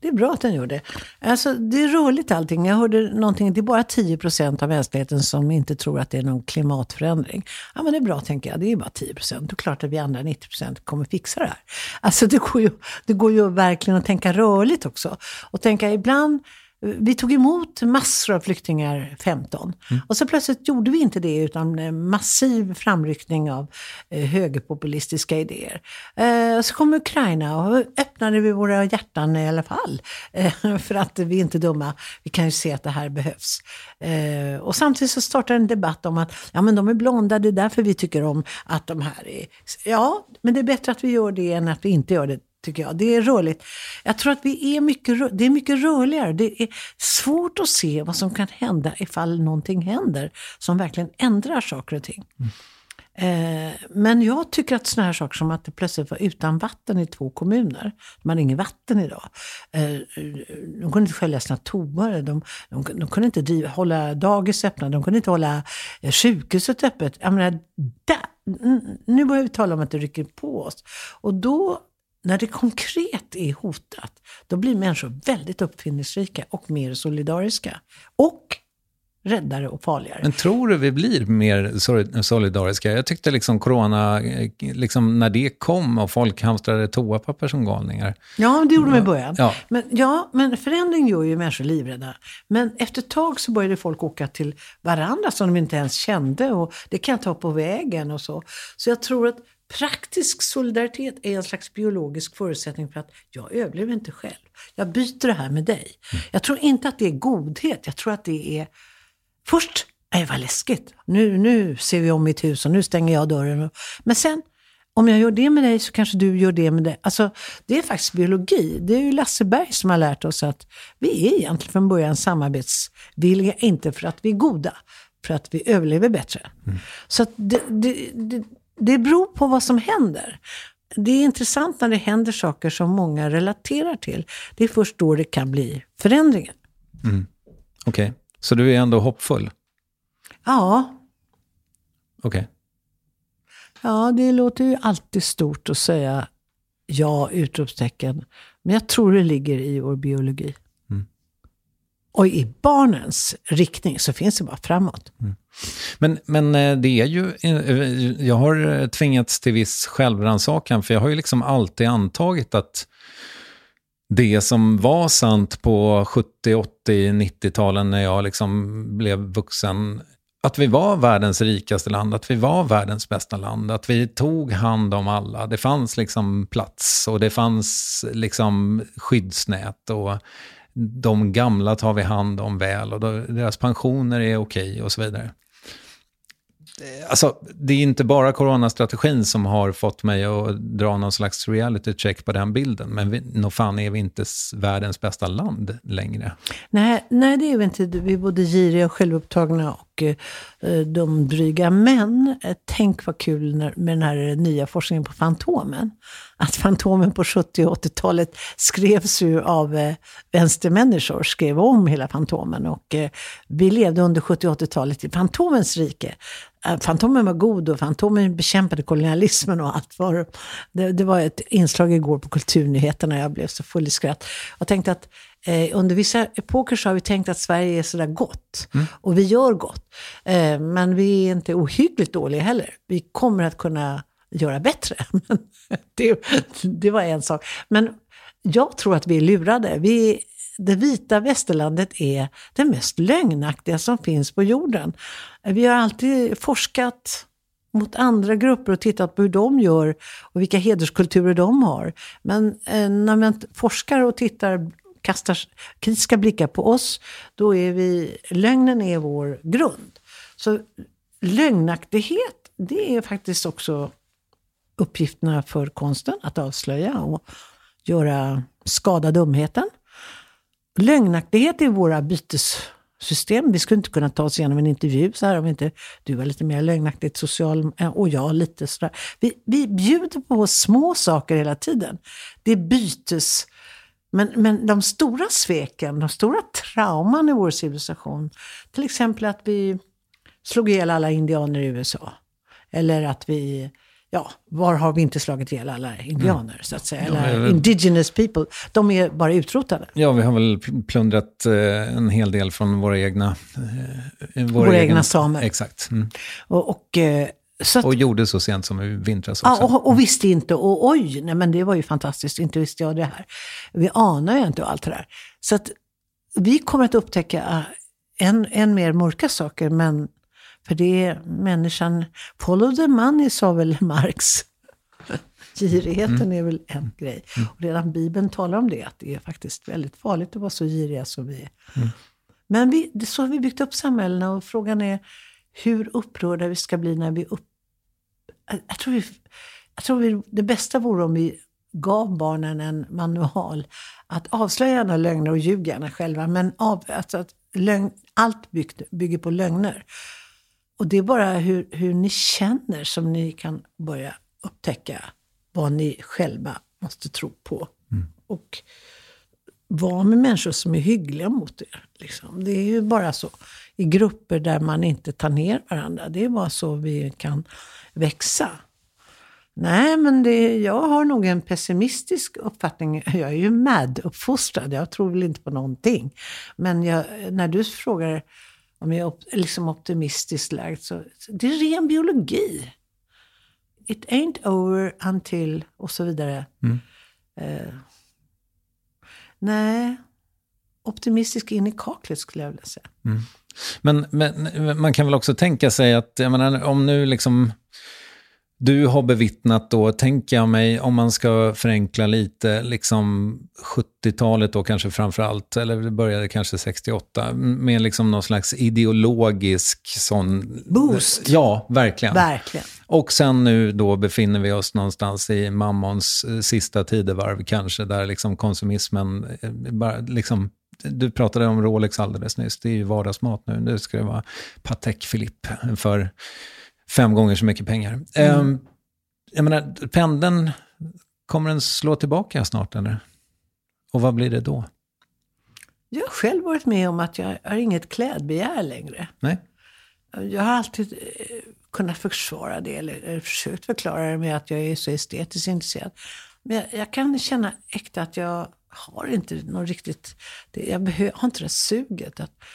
Det är bra att den gör det. Alltså, det är rörligt allting. Jag hörde någonting, det är bara 10 procent av mänskligheten som inte tror att det är någon klimatförändring. Ja, men det är bra, tänker jag. Det är bara 10 procent. Det är klart att vi andra 90 procent kommer fixa det här. Alltså, det går, ju, det går ju verkligen att tänka rörligt också. Och tänka ibland vi tog emot massor av flyktingar 15. Mm. Och så plötsligt gjorde vi inte det utan massiv framryckning av eh, högerpopulistiska idéer. Eh, så kom Ukraina och öppnade vi våra hjärtan i alla fall. Eh, *laughs* för att vi är inte dumma. Vi kan ju se att det här behövs. Eh, och samtidigt så startade en debatt om att ja, men de är blonda, det är därför vi tycker om att de här är... Ja, men det är bättre att vi gör det än att vi inte gör det tycker jag. Det är rörligt. Jag tror att vi är mycket, det är mycket rörligare. Det är svårt att se vad som kan hända ifall någonting händer som verkligen ändrar saker och ting. Mm. Eh, men jag tycker att sådana här saker som att det plötsligt var utan vatten i två kommuner. De har inget vatten idag. Eh, de kunde inte skölja sina toar. De, de, de, kunde inte driva, hålla dagis öppna. De kunde inte hålla eh, sjukhuset öppet. Jag menar, där, nu börjar vi tala om att det rycker på oss. Och då när det konkret är hotat, då blir människor väldigt uppfinningsrika och mer solidariska. Och räddare och farligare. Men tror du vi blir mer solidariska? Jag tyckte liksom corona, liksom när det kom och folk hamstrade toapapper som galningar. Ja, det gjorde de i början. Ja. Men, ja, men förändring gör ju människor livrädda. Men efter ett tag så började folk åka till varandra som de inte ens kände. Och det kan jag ta på vägen och så. Så jag tror att Praktisk solidaritet är en slags biologisk förutsättning för att jag överlever inte själv. Jag byter det här med dig. Mm. Jag tror inte att det är godhet. Jag tror att det är först, nej vad läskigt. Nu, nu ser vi om mitt hus och nu stänger jag dörren. Men sen, om jag gör det med dig så kanske du gör det med dig. Alltså, det är faktiskt biologi. Det är ju Lasse Berg som har lärt oss att vi är egentligen från början samarbetsvilliga, inte för att vi är goda, för att vi överlever bättre. Mm. Så det, det, det, det beror på vad som händer. Det är intressant när det händer saker som många relaterar till. Det är först då det kan bli förändringar. Mm. Okej, okay. så du är ändå hoppfull? Ja. Okej. Okay. Ja, det låter ju alltid stort att säga ja, utropstecken. Men jag tror det ligger i vår biologi. Och i barnens riktning så finns det bara framåt. Mm. Men, men eh, det är ju, eh, jag har eh, tvingats till viss självrannsakan, för jag har ju liksom alltid antagit att det som var sant på 70, 80, 90-talen när jag liksom blev vuxen, att vi var världens rikaste land, att vi var världens bästa land, att vi tog hand om alla. Det fanns liksom plats och det fanns liksom skyddsnät och de gamla tar vi hand om väl och deras pensioner är okej okay och så vidare. Eh, alltså, det är inte bara coronastrategin som har fått mig att dra någon slags reality check på den bilden. Men vi, nog fan är vi inte världens bästa land längre. Nej, nej det är vi inte. Vi är både giriga och självupptagna och eh, eh de dryga. Men eh, tänk vad kul när, med den här nya forskningen på Fantomen. Att Fantomen på 70 och 80-talet skrevs ju av eh, vänstermänniskor, skrev om hela Fantomen. Och eh, vi levde under 70 och 80-talet i Fantomens rike. Eh, Fantomen var god och Fantomen bekämpade kolonialismen och allt var det, det var ett inslag igår på Kulturnyheterna, jag blev så full i skratt. Jag tänkte att eh, under vissa epoker så har vi tänkt att Sverige är sådär gott. Mm. Och vi gör gott. Eh, men vi är inte ohyggligt dåliga heller. Vi kommer att kunna göra bättre. *laughs* det, det var en sak. Men jag tror att vi är lurade. Vi, det vita västerlandet är det mest lögnaktiga som finns på jorden. Vi har alltid forskat mot andra grupper och tittat på hur de gör och vilka hederskulturer de har. Men eh, när man forskar och tittar kastar kritiska blickar på oss, då är vi, lögnen är vår grund. Så lögnaktighet, det är faktiskt också uppgifterna för konsten, att avslöja och göra skada dumheten. Lögnaktighet är våra bytessystem. Vi skulle inte kunna ta oss igenom en intervju så här om inte du var lite mer lögnaktigt social eh, och jag lite sådär. Vi, vi bjuder på små saker hela tiden. Det är bytes... Men, men de stora sveken, de stora trauman i vår civilisation, till exempel att vi slog ihjäl alla indianer i USA. Eller att vi ja, var har vi inte slagit ihjäl alla indianer, mm. så att säga. Eller ja, indigenous people. De är bara utrotade. Ja, vi har väl plundrat eh, en hel del från våra egna... Eh, våra, våra egna samer. Exakt. Mm. Och, och, eh, att, och gjorde så sent som i vintras också. Ja, och, och, visste inte. Och oj, nej men det var ju fantastiskt. Inte visste jag det här. Vi anar ju inte allt det där. Så att vi kommer att upptäcka än, än mer mörka saker, men för det är människan, follow the money sa väl Marx. *laughs* Girigheten mm. är väl en grej. Mm. Och redan Bibeln talar om det, att det är faktiskt väldigt farligt att vara så giriga som vi är. Mm. Men vi, så har vi byggt upp samhällena och frågan är hur upprörda vi ska bli när vi upp... Jag tror, vi, jag tror vi, det bästa vore om vi gav barnen en manual att avslöja gärna lögner och ljug gärna själva. Men av, alltså att lögn, allt byggt, bygger på lögner. Och det är bara hur, hur ni känner som ni kan börja upptäcka vad ni själva måste tro på. Mm. Och vara med människor som är hyggliga mot er. Liksom. Det är ju bara så. I grupper där man inte tar ner varandra. Det är bara så vi kan växa. Nej, men det, jag har nog en pessimistisk uppfattning. Jag är ju MAD-uppfostrad. Jag tror väl inte på någonting. Men jag, när du frågar om jag är liksom optimistiskt lagd. Så, det är ren biologi. It ain't over until och så vidare. Mm. Eh, nej, optimistisk in i kaklet skulle jag vilja säga. Mm. Men, men, man kan väl också tänka sig att, jag menar, om nu liksom du har bevittnat då, tänker jag mig, om man ska förenkla lite, liksom 70-talet då kanske framför allt, eller det började kanske 68, med liksom någon slags ideologisk sån... Boost! Ja, verkligen. Verkligen. Och sen nu då befinner vi oss någonstans i mammons eh, sista tidevarv kanske, där liksom konsumismen eh, bara liksom du pratade om Rolex alldeles nyss, det är ju vardagsmat nu. Nu ska det vara Patek Philippe för fem gånger så mycket pengar. Mm. Um, jag menar, pendeln, kommer den slå tillbaka snart eller? Och vad blir det då? Jag har själv varit med om att jag har inget klädbegär längre. Nej. Jag har alltid eh, kunnat försvara det, eller försökt förklara det med att jag är så estetiskt intresserad. Men jag, jag kan känna äkta att jag har inte något riktigt, det, jag, behöver, har inte det suget. Att, eh,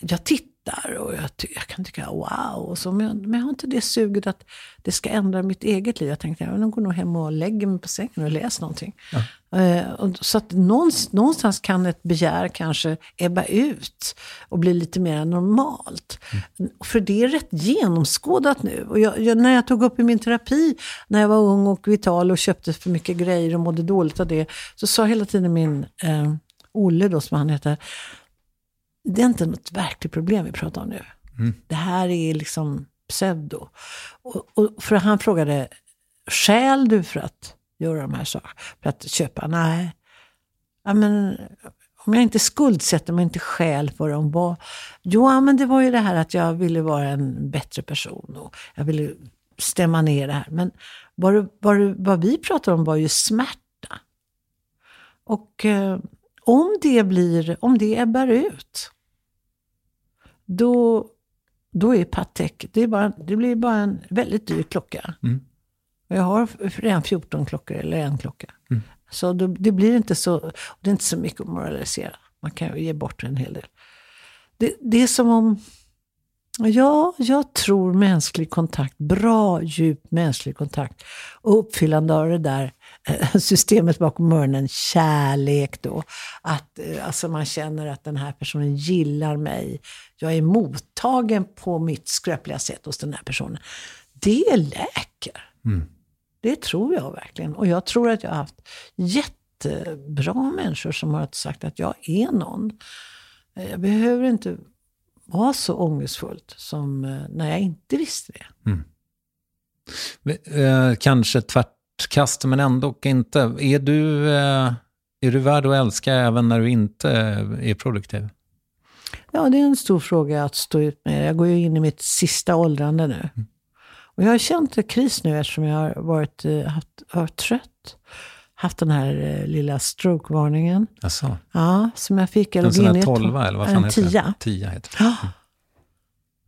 jag tittar och jag, jag, kan tycka wow. Och så, men, men jag har inte det suget att det ska ändra mitt eget liv. Jag tänkte jag går nog hem och lägger mig på sängen och läser någonting. Ja. Eh, och, så att någonstans, någonstans kan ett begär kanske ebba ut och bli lite mer normalt. Mm. För det är rätt genomskådat nu. Och jag, jag, när jag tog upp i min terapi, när jag var ung och vital och köpte för mycket grejer och mådde dåligt av det, så sa hela tiden min eh, Olle, då, som han heter, det är inte något verkligt problem vi pratar om nu. Mm. Det här är liksom pseudo. Och, och för han frågade, skäl du för att göra de här sakerna? För att köpa? Nej. Ja, men, om jag inte skuldsätter mig, inte skäl för dem. Vad? Jo, men det var ju det här att jag ville vara en bättre person. Och jag ville stämma ner det här. Men vad, vad, vad vi pratar om var ju smärta. Och eh, om det blir, om det ebbar ut, då, då är Patek, det, är bara, det blir bara en väldigt dyr klocka. Mm. Jag har redan 14 klockor, eller en klocka. Mm. Så det, det, blir inte så, det är inte så mycket att moralisera. Man kan ju ge bort en hel del. Det, det är som om, ja, jag tror mänsklig kontakt, bra djup mänsklig kontakt och uppfyllande av det där *laughs* systemet bakom öronen, kärlek då. Att eh, alltså man känner att den här personen gillar mig. Jag är mottagen på mitt skröpliga sätt hos den här personen. Det läker. Mm. Det tror jag verkligen. Och jag tror att jag har haft jättebra människor som har sagt att jag är någon. Eh, Jag behöver inte vara så ångestfullt som eh, när jag inte visste det. Eh, kanske tvärtkast, men ändå inte. Är du, eh, är du värd att älska även när du inte är produktiv? Ja, det är en stor fråga att stå ut med. Jag går ju in i mitt sista åldrande nu. Och jag har känt en kris nu eftersom jag har varit, eh, haft, varit trött. Haft den här eh, lilla stroke-varningen. Alltså, Ja, som jag fick. Jag en sån ett- tolva, eller vad fan En heter tia. det? Tia heter det. Ja.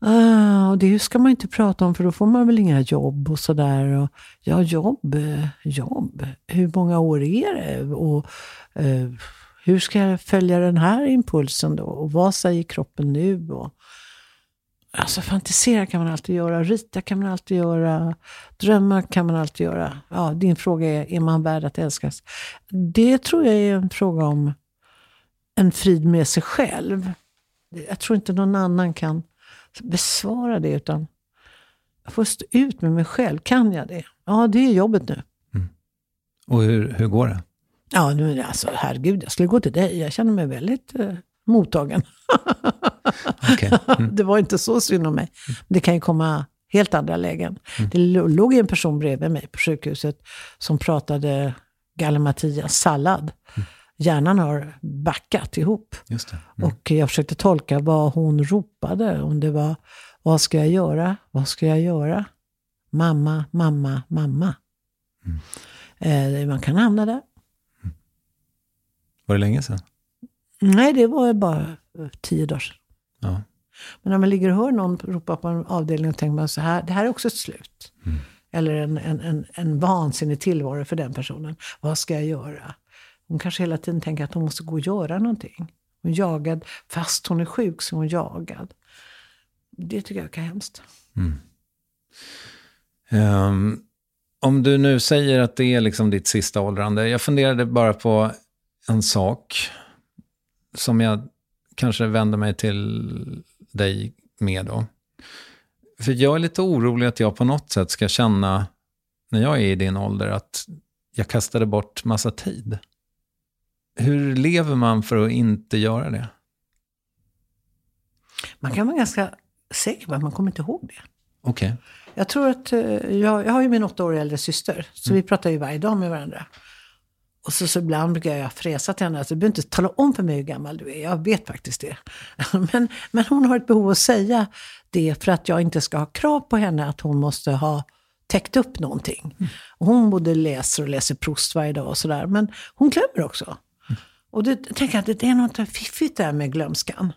Ah, och det ska man inte prata om för då får man väl inga jobb och sådär. Ja, jobb, eh, jobb. Hur många år är det? Och eh, hur ska jag följa den här impulsen då? Och vad säger kroppen nu? Och, alltså fantisera kan man alltid göra, rita kan man alltid göra, drömma kan man alltid göra. Ja, din fråga är, är man värd att älskas? Det tror jag är en fråga om en frid med sig själv. Jag tror inte någon annan kan besvara det, utan jag får stå ut med mig själv. Kan jag det? Ja, det är jobbet nu. Och hur, hur går det? Ja, nu, alltså, herregud, jag skulle gå till dig. Jag känner mig väldigt eh, mottagen. *laughs* Okej. Mm. *laughs* det var inte så synd om mig. Det kan ju komma helt andra lägen. Det lo- låg en person bredvid mig på sjukhuset som pratade galimatias sallad. Hjärnan har backat ihop. Mm. Och jag försökte tolka vad hon ropade. Om det var, vad ska jag göra? Vad ska jag göra? Mamma, mamma, mamma. Eh, man kan hamna där. Var det länge sedan? Nej, det var bara eh, tio dagar sedan. Ja. Men när man ligger och hör någon ropa på en avdelning och tänker man så här, det här är också ett slut. Eller en, en, en, en vansinnig tillvaro för den personen. Vad ska jag göra? Hon kanske hela tiden tänker att hon måste gå och göra någonting. Hon är jagad, fast hon är sjuk så är hon jagad. Det tycker jag är hemskt. Mm. Ehm, om du nu säger att det är liksom ditt sista åldrande. Jag funderade bara på en sak som jag kanske vänder mig till dig med då. För jag är lite orolig att jag på något sätt ska känna, när jag är i din ålder, att jag kastade bort massa tid. Hur lever man för att inte göra det? Man kan vara ganska säker på att man kommer inte ihåg det. Okej. Jag tror att, eh, jag, jag har ju min åtta år äldre syster, så vi pratar ju varje dag med varandra. Och så, så ibland brukar jag fräsa till henne, alltså, du behöver inte tala om för mig hur gammal du är, jag vet faktiskt det. *laughs* men, men hon har ett behov att säga det för att jag inte ska ha krav på henne att hon måste ha täckt upp någonting. Och hon både läser och läser Proust varje dag och sådär, men hon glömmer också. Och jag tänker jag att det är något fiffigt där med glömskan.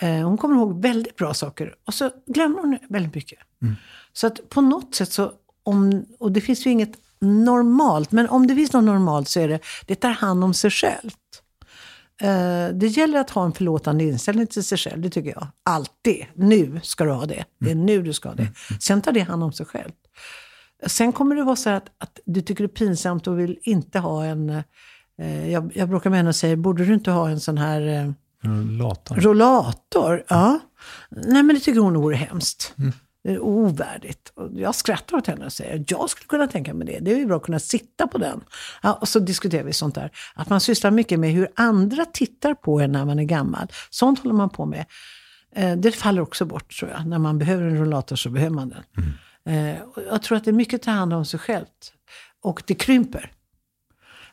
Eh, hon kommer ihåg väldigt bra saker och så glömmer hon väldigt mycket. Så att på något sätt så, om, och det finns ju inget normalt, men om det finns något normalt så är det, det tar hand om sig självt. Eh, det gäller att ha en förlåtande inställning till sig själv, det tycker jag. Alltid. Nu ska du ha det. Det är nu du ska ha det. Sen tar det hand om sig själv. Sen kommer det vara så att, att du tycker det är pinsamt och vill inte ha en... Eh, jag, jag bråkar med henne och säger, borde du inte ha en sån här... Eh, Lator. Rollator? Ja. Nej, men det tycker hon vore hemskt. Det är ovärdigt. Och jag skrattar åt henne och säger jag skulle kunna tänka mig det. Det är ju bra att kunna sitta på den. Ja, och så diskuterar vi sånt där. Att man sysslar mycket med hur andra tittar på en när man är gammal. Sånt håller man på med. Eh, det faller också bort tror jag. När man behöver en rollator så behöver man den. Och jag tror att det är mycket att ta hand om sig självt. Och det krymper.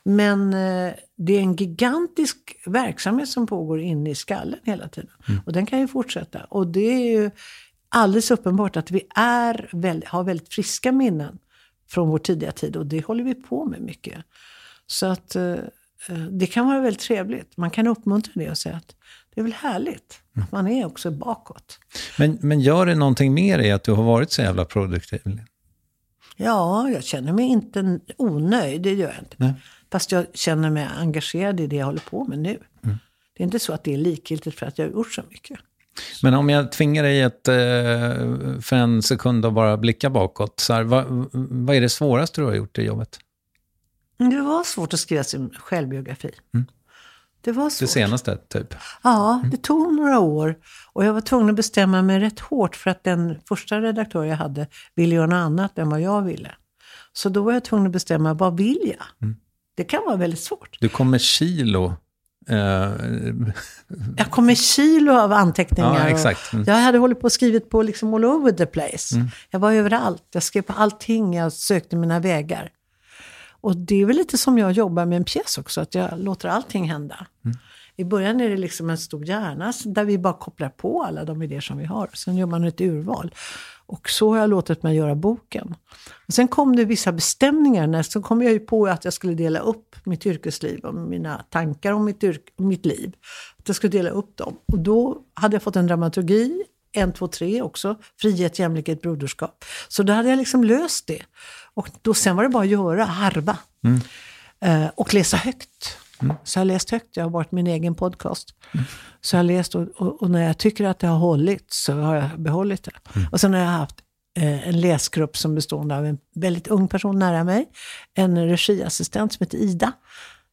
Men eh, det är en gigantisk verksamhet som pågår inne i skallen hela tiden. Och den kan ju fortsätta. Och det är ju alldeles uppenbart att vi är har väldigt friska minnen från vår tidiga tid. Och det håller vi på med mycket. Så att eh, eh, det kan vara väldigt trevligt. Man kan uppmuntra det och säga att det är väl härligt att man är också bakåt. Men, men gör det någonting mer i att du har varit så jävla produktiv? Ja, jag känner mig inte onöjd, det gör jag inte. Nej. Fast jag känner mig engagerad i det jag håller på med nu. Det är inte så att det är likgiltigt för att jag har gjort så mycket. Men om jag tvingar dig att, eh, för en sekund att bara blicka bakåt, så här, vad, vad är det svåraste du har gjort i jobbet? Det var svårt att skriva sin självbiografi. Det var Det svårt. senaste, typ? Ja, det tog några år. Och jag var tvungen att bestämma mig rätt hårt för att den första redaktör jag hade ville göra något annat än vad jag ville. Så då var jag tvungen att bestämma, vad vill jag? Det kan vara väldigt svårt. Du kommer kilo. Eh, Jag kom med kilo av anteckningar. Ja. Mm. Jag hade hållit på och skrivit på liksom all over the place. Jag var överallt. Jag skrev på allting. Jag sökte mina vägar. Och det är väl lite som jag jobbar med en pjäs också, att jag låter allting hända. I början är det liksom en stor hjärna där vi bara kopplar på alla de idéer som vi har. Sen gör man ett urval. Och så har jag låtit mig göra boken. Och sen kom det vissa bestämningar. När, så kom jag ju på att jag skulle dela upp mitt yrkesliv och mina tankar om mitt, yrk, mitt liv. Att jag skulle dela upp dem. Och då hade jag fått en dramaturgi, en, två, tre också. Frihet, jämlikhet, broderskap. Så då hade jag liksom löst det. Och då, sen var det bara att göra, harva. Eh, och läsa högt. Så jag har läst högt, jag har varit min egen podcast. Så jag har läst och, och, och när jag tycker att det har hållit så har jag behållit det. Och sen har jag haft eh, en läsgrupp som består av en väldigt ung person nära mig. En regiassistent som heter Ida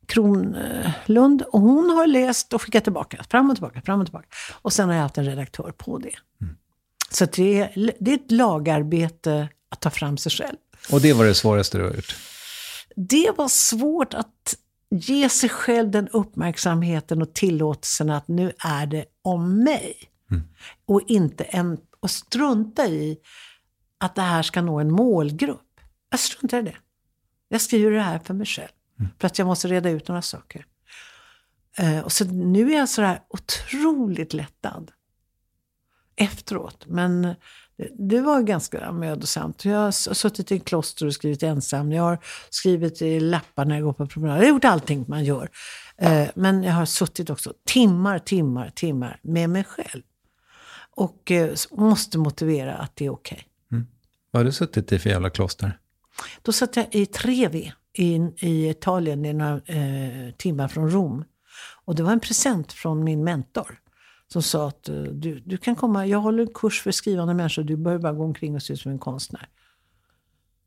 Kronlund. Och hon har läst och skickat tillbaka, fram och tillbaka, fram och tillbaka. Och sen har jag haft en redaktör på det. Så att det, är, det är ett lagarbete att ta fram sig själv. och det var det svåraste du har gjort. Det var svårt att ge sig själv den uppmärksamheten och tillåtelsen att nu är det om mig. Och inte en, och strunta i att det här ska nå en målgrupp. Jag struntar i det. Jag skriver det här för mig själv. För att jag måste reda ut några saker. Eh, och så nu är jag sådär otroligt lättad. Efteråt. Men det, var ganska mödosamt. Jag har suttit i kloster och skrivit ensam. Jag har skrivit i lappar när jag går på promenad. Jag har gjort allting man gör. Eh, men jag har suttit också timmar, timmar, timmar med mig själv. Och eh, måste motivera att det är okej. Vad har du suttit i för jävla kloster? Då satt jag i Trevi i, i Italien i några eh, timmar från Rom. Och det var en present från min mentor. Som sa att eh, du, du kan komma, jag håller en kurs för skrivande människor, du behöver bara gå omkring och se ut som en konstnär.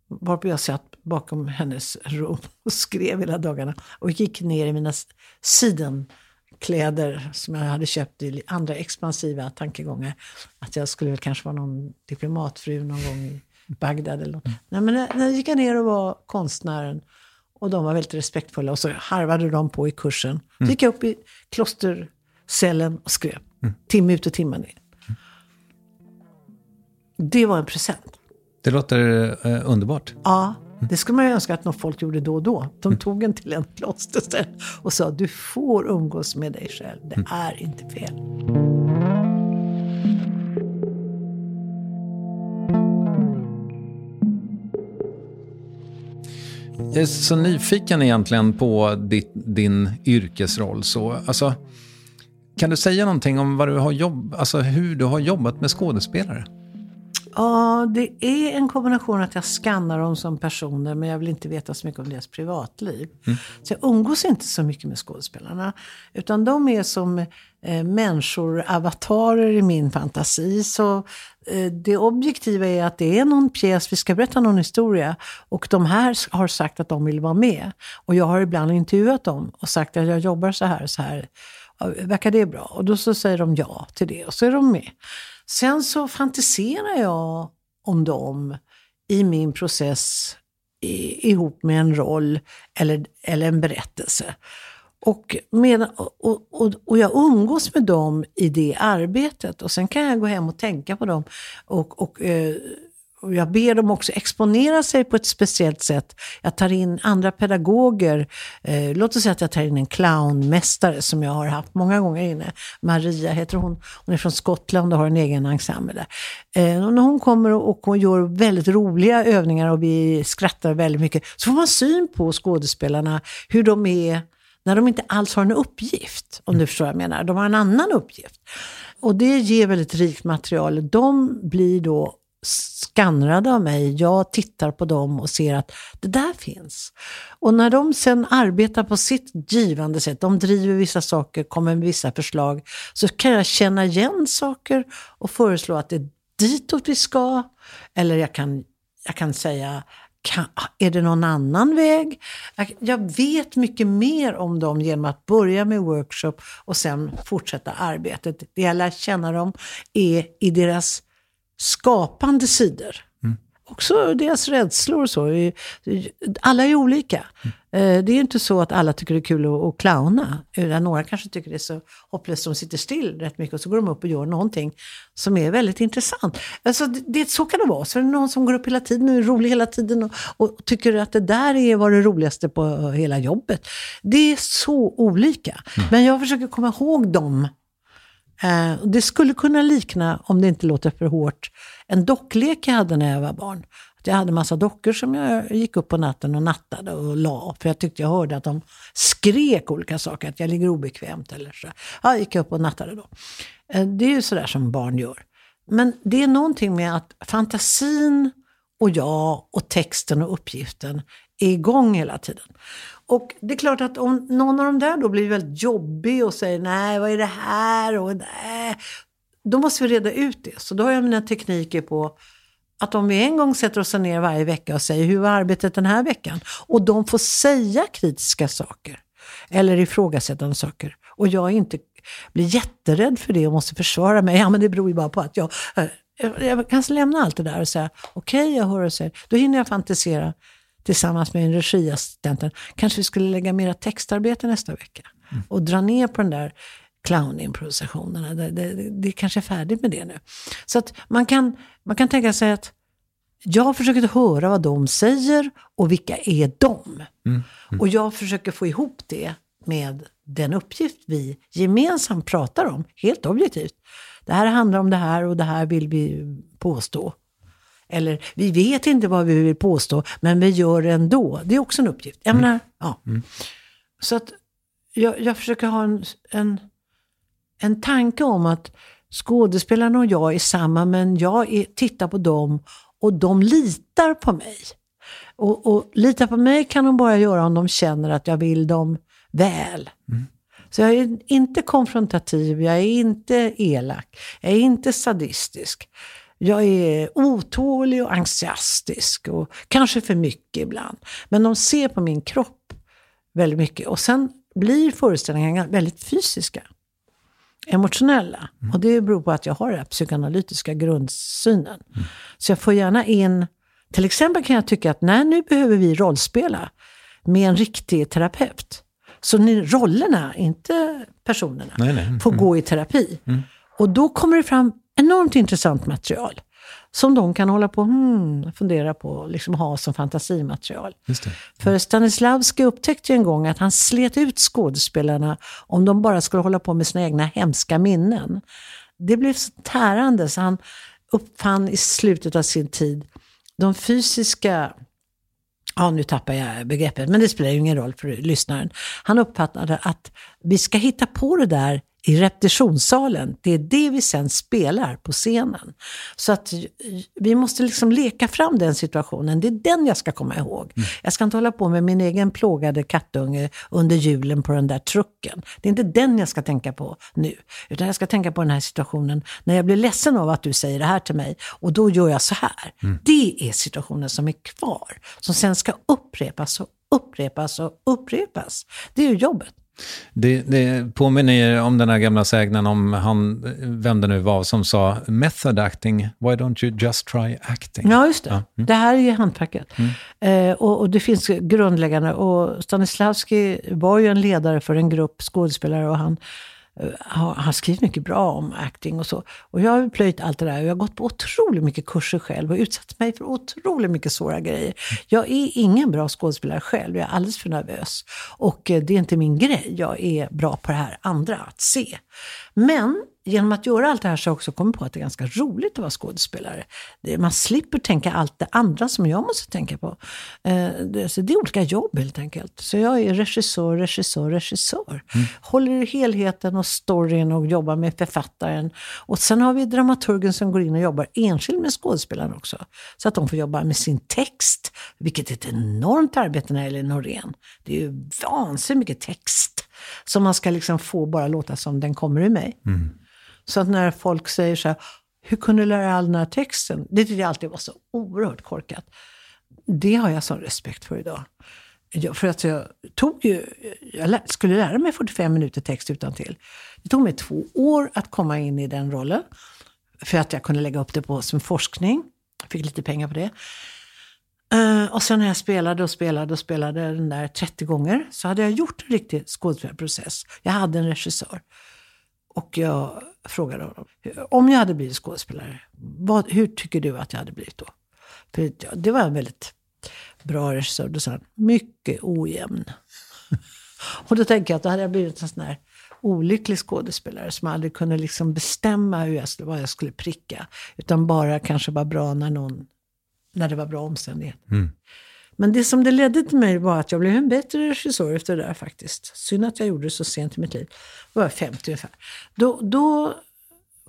Varpå jag satt bakom hennes rum *laughs* och skrev hela dagarna. Och gick ner i mina sidenkläder som jag hade köpt i andra expansiva tankegångar. Att jag skulle väl kanske vara någon diplomatfru någon gång i Bagdad eller något. Nej, men när, när gick jag ner och var konstnären. Och de var väldigt respektfulla. Och så harvade de på i kursen. Så gick jag upp i klostercellen och skrev. Timme ut och timme ner. Det var en present. Det låter eh, underbart. Ja, det skulle man ju önska att någon folk gjorde då och då. De tog en till en klosterställ och sa du får umgås med dig själv. Det är inte fel. Jag är så nyfiken egentligen på ditt, din yrkesroll. Så, alltså, kan du säga någonting om vad du har jobb, alltså hur du har jobbat med skådespelare? Ja, det är en kombination att jag skannar dem som personer men jag vill inte veta så mycket om deras privatliv. Så jag umgås inte så mycket med skådespelarna. Utan de är som eh, människor, avatarer i min fantasi. Så eh, det objektiva är att det är någon pjäs, vi ska berätta någon historia. Och de här har sagt att de vill vara med. Och jag har ibland intervjuat dem och sagt att jag jobbar så här och så här. Verkar det bra? Och då så säger de ja till det och så är de med. Sen så fantiserar jag om dem i min process i, ihop med en roll eller, eller en berättelse. Och, med, och, och, och jag umgås med dem i det arbetet. Och sen kan jag gå hem och tänka på dem. Och, och, eh, och jag ber dem också exponera sig på ett speciellt sätt. Jag tar in andra pedagoger. Eh, låt oss säga att jag tar in en clownmästare som jag har haft många gånger inne. Maria heter hon. Hon är från Skottland och har en egen ensemble där. Eh, och när hon kommer och, och hon gör väldigt roliga övningar och vi skrattar väldigt mycket. Så får man syn på skådespelarna, hur de är när de inte alls har en uppgift. Om du förstår vad jag menar. De har en annan uppgift. Och det ger väldigt rikt material. De blir då skannrade av mig. Jag tittar på dem och ser att det där finns. Och när de sen arbetar på sitt givande sätt, de driver vissa saker, kommer med vissa förslag, så kan jag känna igen saker och föreslå att det är ditåt vi ska. Eller jag kan, jag kan säga, kan, är det någon annan väg? Jag, jag vet mycket mer om dem genom att börja med workshop och sen fortsätta arbetet. Det jag lär känna dem är i deras skapande sidor. också deras rädslor och så. Alla är olika. Eh, Det är inte så att alla tycker det är kul att, att clowna. Några kanske tycker det är så hopplöst de sitter still rätt mycket och så går de upp och gör någonting som är väldigt intressant. Alltså, det, så kan det vara. Så är det någon som går upp hela tiden och är rolig hela tiden och, och tycker att det där är var det roligaste på hela jobbet. Det är så olika. Men jag försöker komma ihåg dem Eh, det skulle kunna likna, om det inte låter för hårt, en docklek jag hade när jag var barn. Att jag hade massa dockor som jag gick upp på natten och nattade och la. För jag tyckte jag hörde att de skrek olika saker, att jag ligger obekvämt eller så. Ja, gick jag upp och nattade då. Eh, det är ju sådär som barn gör. Men det är någonting med att fantasin och jag och texten och uppgiften är igång hela tiden. Och det är klart att om någon av de där då blir väldigt jobbig och säger nej, vad är det här? Och nej, då måste vi reda ut det. Så då har jag mina tekniker på att om vi en gång sätter oss ner varje vecka och säger hur var arbetet den här veckan? Och de får säga kritiska saker eller ifrågasättande saker. Och jag inte blir jätterädd för det och måste försvara mig. Ja, men det beror ju bara på att jag... Eh, jag kan lämna allt det där och säga okej, okay, jag hör och säger. Då hinner jag fantisera tillsammans med en regiassistenten. Kanske vi skulle lägga mera textarbete nästa vecka. Mm. Och dra ner på den där clownimprovisationerna. Det, det, det kanske är färdigt med det nu. Så att man kan, man kan tänka sig att jag försöker höra vad de säger och vilka är de? Mm. Mm. Och jag försöker få ihop det med den uppgift vi gemensamt pratar om, helt objektivt. Det här handlar om det här och det här vill vi påstå. Eller vi vet inte vad vi vill påstå, men vi gör det ändå. Det är också en uppgift. Jag menar, ja. Mm. Så att jag, jag försöker ha en, en, en tanke om att skådespelarna och jag är samma, men jag är, tittar på dem och de litar på mig. Och, och lita på mig kan de bara göra om de känner att jag vill dem väl. Mm. Så jag är inte konfrontativ, jag är inte elak, jag är inte sadistisk. Jag är otålig och entusiastisk och kanske för mycket ibland. Men de ser på min kropp väldigt mycket. Och sen blir föreställningarna väldigt fysiska. Emotionella. Mm. Och det beror på att jag har den här psykoanalytiska grundsynen. Mm. Så jag får gärna in, till exempel kan jag tycka att nej, nu behöver vi rollspela med en riktig terapeut. Så ni, rollerna, inte personerna, nej, nej. får mm. gå i terapi. Mm. Och då kommer det fram enormt intressant material. Som de kan hålla på hmm, fundera på och liksom ha som fantasimaterial. För Stanislavski upptäckte en gång att han slet ut skådespelarna om de bara skulle hålla på med sina egna hemska minnen. Det blev så tärande så han uppfann i slutet av sin tid de fysiska Ja, nu tappar jag begreppet, men det spelar ju ingen roll för lyssnaren. Han uppfattade att vi ska hitta på det där i repetitionssalen. Det är det vi sen spelar på scenen. Så att vi måste liksom leka fram den situationen. Det är den jag ska komma ihåg. Mm. Jag ska inte hålla på med min egen plågade kattunge under julen på den där trucken. Det är inte den jag ska tänka på nu. Utan jag ska tänka på den här situationen när jag blir ledsen av att du säger det här till mig. Och då gör jag så här. Mm. Det är situationen som är kvar. Som sen ska upprepas och upprepas och upprepas. Det är ju jobbet. Det, det påminner om den här gamla sägnen om han, vem det nu var, som sa method acting, why don't you just try acting? Ja, just det. Ja. Mm. Det här är ju hantverket. Mm. Eh, och, och, det finns grundläggande, och Stanislavski var ju en ledare för en grupp skådespelare och han Eh, har, har skrivit mycket bra om acting och så. Och jag har plöjt allt det där och jag har gått på otroligt mycket kurser själv och utsatt mig för otroligt mycket svåra grejer. Jag är ingen bra skådespelare själv, jag är alldeles för nervös. Och eh, det är inte min grej, jag är bra på det här andra, att se. Men genom att göra allt det här så har jag också kommit på att det är ganska roligt att vara skådespelare. man slipper tänka allt det andra som jag måste tänka på. Eh, så det är olika jobb helt enkelt. Så jag är regissör, regissör, regissör. Mm. Håller i helheten och storyn och jobbar med författaren. Och sen har vi dramaturgen som går in och jobbar enskilt med skådespelaren också. Så att de får jobba med sin text, vilket är ett enormt arbete när det gäller Norén. Det är ju vansinnigt mycket text som man ska liksom få bara låta som den kommer ur mig. Mm. Så att när folk säger så här, hur kunde du lära dig all den här texten? Det tyckte jag alltid var så oerhört korkat. Det har jag sån respekt för idag. Jag, för att jag tog ju, jag skulle lära mig 45 minuter text utan till. Det tog mig två år att komma in i den rollen. För att jag kunde lägga upp det på som forskning. Jag Fick lite pengar på det. Uh, och sen när jag spelade och spelade och spelade den där 30 gånger så hade jag gjort en riktig skådespelarprocess. Jag hade en regissör. Och jag frågade honom, om jag hade blivit skådespelare, vad, hur tycker du att jag hade blivit då? För det var en väldigt bra regissör. Då sa han, mycket ojämn. *laughs* och då tänker jag att då hade jag blivit en sån här olycklig skådespelare som aldrig kunde liksom bestämma hur jag vad jag skulle pricka. Utan bara kanske var bra när, någon, när det var bra omständigheter. Mm. Men det som det ledde till mig var att jag blev en bättre regissör efter det där faktiskt. Synd att jag gjorde det så sent i mitt liv. Då var jag 50 ungefär. Då, då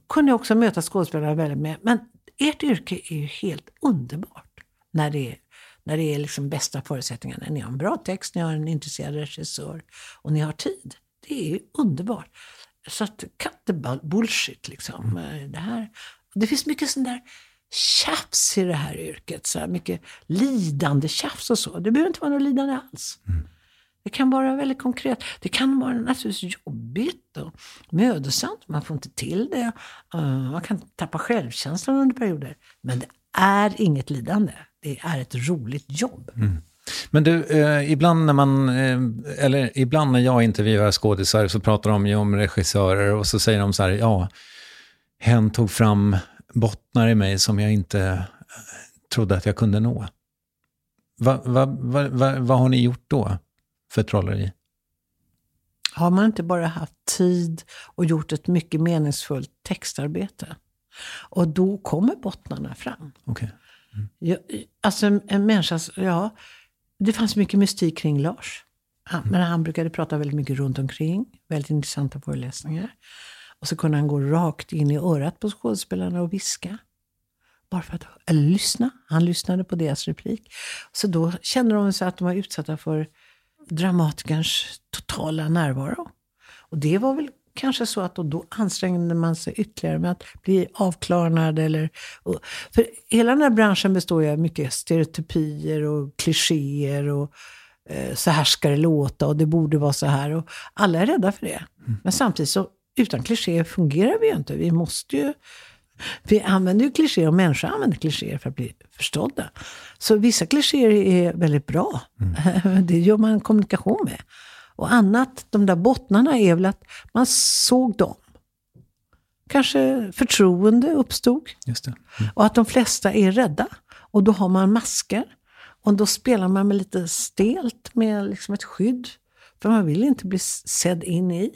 kunde jag också möta skådespelare väldigt med. Men ert yrke är ju helt underbart. När det är, när det är liksom bästa förutsättningarna. Ni har en bra text, ni har en intresserad regissör och ni har tid. Det är underbart. Så att cut the bullshit liksom. Det, här. det finns mycket sån där tjafs i det här yrket. Så här mycket lidande tjafs och så. Det behöver inte vara något lidande alls. Det kan vara väldigt konkret. Det kan vara naturligtvis jobbigt och mödosamt. Man får inte till det. Uh, man kan tappa självkänslan under perioder. Men det är inget lidande. Det är ett roligt jobb. Men du, eh, ibland när man, eh, eller ibland när jag intervjuar skådisar så pratar de ju om regissörer och så säger de så här, ja, hen tog fram bottnar i mig som jag inte eh, trodde att jag kunde nå. Va, va, va, va, vad har ni gjort då för trolleri? Har man inte bara haft tid och gjort ett mycket meningsfullt textarbete. Och då kommer bottnarna fram. Okej. Ja, alltså en, människas, ja, det fanns mycket mystik kring Lars. Han, Men han brukade prata väldigt mycket runt omkring. Väldigt intressanta föreläsningar. Och så kunde han gå rakt in i örat på skådespelarna och viska. Bara för att, eller lyssna. Han lyssnade på deras replik. Så då kände de sig att de var utsatta för dramatikerns totala närvaro. Och det var väl kanske så att då, då ansträngde man sig ytterligare med att bli avklarnad. Eller, och, för hela den här branschen består ju av mycket stereotypier och klichéer. Och, eh, så här ska det låta och det borde vara så här. Och alla är rädda för det. Men samtidigt så utan klichéer fungerar vi ju inte. Vi måste ju... Vi använder ju klichéer och människor använder klichéer för att bli förstådda. Så vissa klichéer är väldigt bra. *laughs* Det gör man kommunikation med. Och annat, de där bottnarna är väl att man såg dem. Kanske förtroende uppstod. Just det. Och att de flesta är rädda. Och då har man masker. Och då spelar man med lite stelt med liksom ett skydd. För man vill inte bli sedd in i.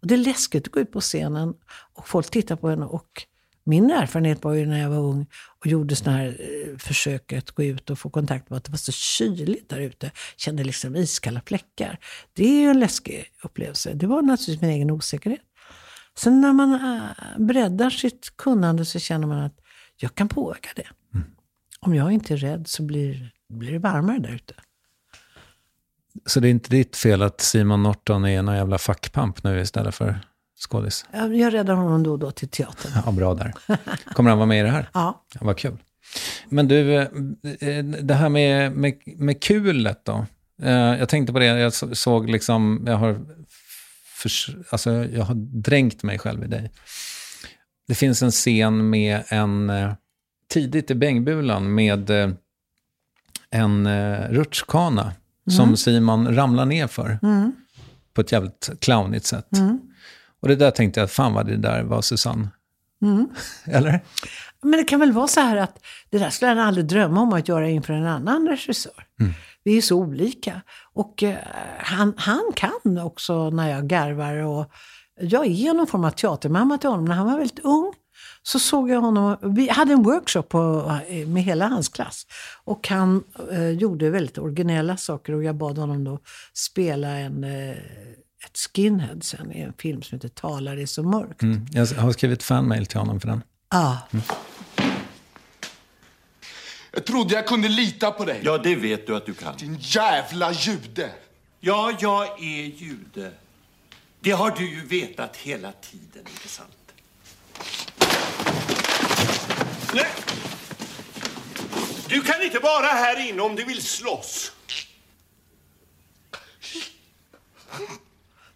Och det är läskigt att gå ut på scenen och folk tittar på en. Och min erfarenhet var ju när jag var ung och gjorde sådana här eh, försök att gå ut och få kontakt med att det var så kyligt där ute. Kände liksom iskalla fläckar. Det är ju en läskig upplevelse. Det var naturligtvis min egen osäkerhet. Sen när man äh, breddar sitt kunnande så känner man att jag kan påverka det. Om jag inte är rädd så blir, blir det varmare där ute. Så det är inte ditt fel att Simon Norton är en jävla fackpamp nu istället för skådis? Jag, räddar honom då och då till teatern. Ja, bra där. Kommer han vara med i det här? *laughs* Ja. Ja, vad kul. Men du, eh, eh, det här med, med, med kulet då? Eh, Jag tänkte på det, jag så- såg liksom, jag har, förs- alltså jag har dränkt mig själv i dig. Det finns en scen med en, tidigt i Bängbulan med en rutschkana som Simon ramlar ner för. På ett jävligt clownigt sätt. Och det där tänkte jag, fan vad det där var Susanne. *laughs* Eller? Men det kan väl vara så här att det där skulle han aldrig drömma om att göra inför en annan regissör. Vi är så olika. Och eh, han, han kan också när jag garvar. Och jag är någon form av teatermamma till honom. När han var väldigt ung så såg jag honom. Vi hade en workshop på, med hela hans klass. Och han eh, gjorde väldigt originella saker. Och jag bad honom då spela en, eh, ett skinhead sen i en film som heter Talar är så mörkt. Mm. Jag har skrivit fanmail till honom för den. Ah. Jag trodde jag kunde lita på dig. Ja, det vet du att du kan. Din jävla jude. Ja, jag är jude. Det har du ju vetat hela tiden, inte sant? Nej! Du kan inte vara här inne om du vill slåss.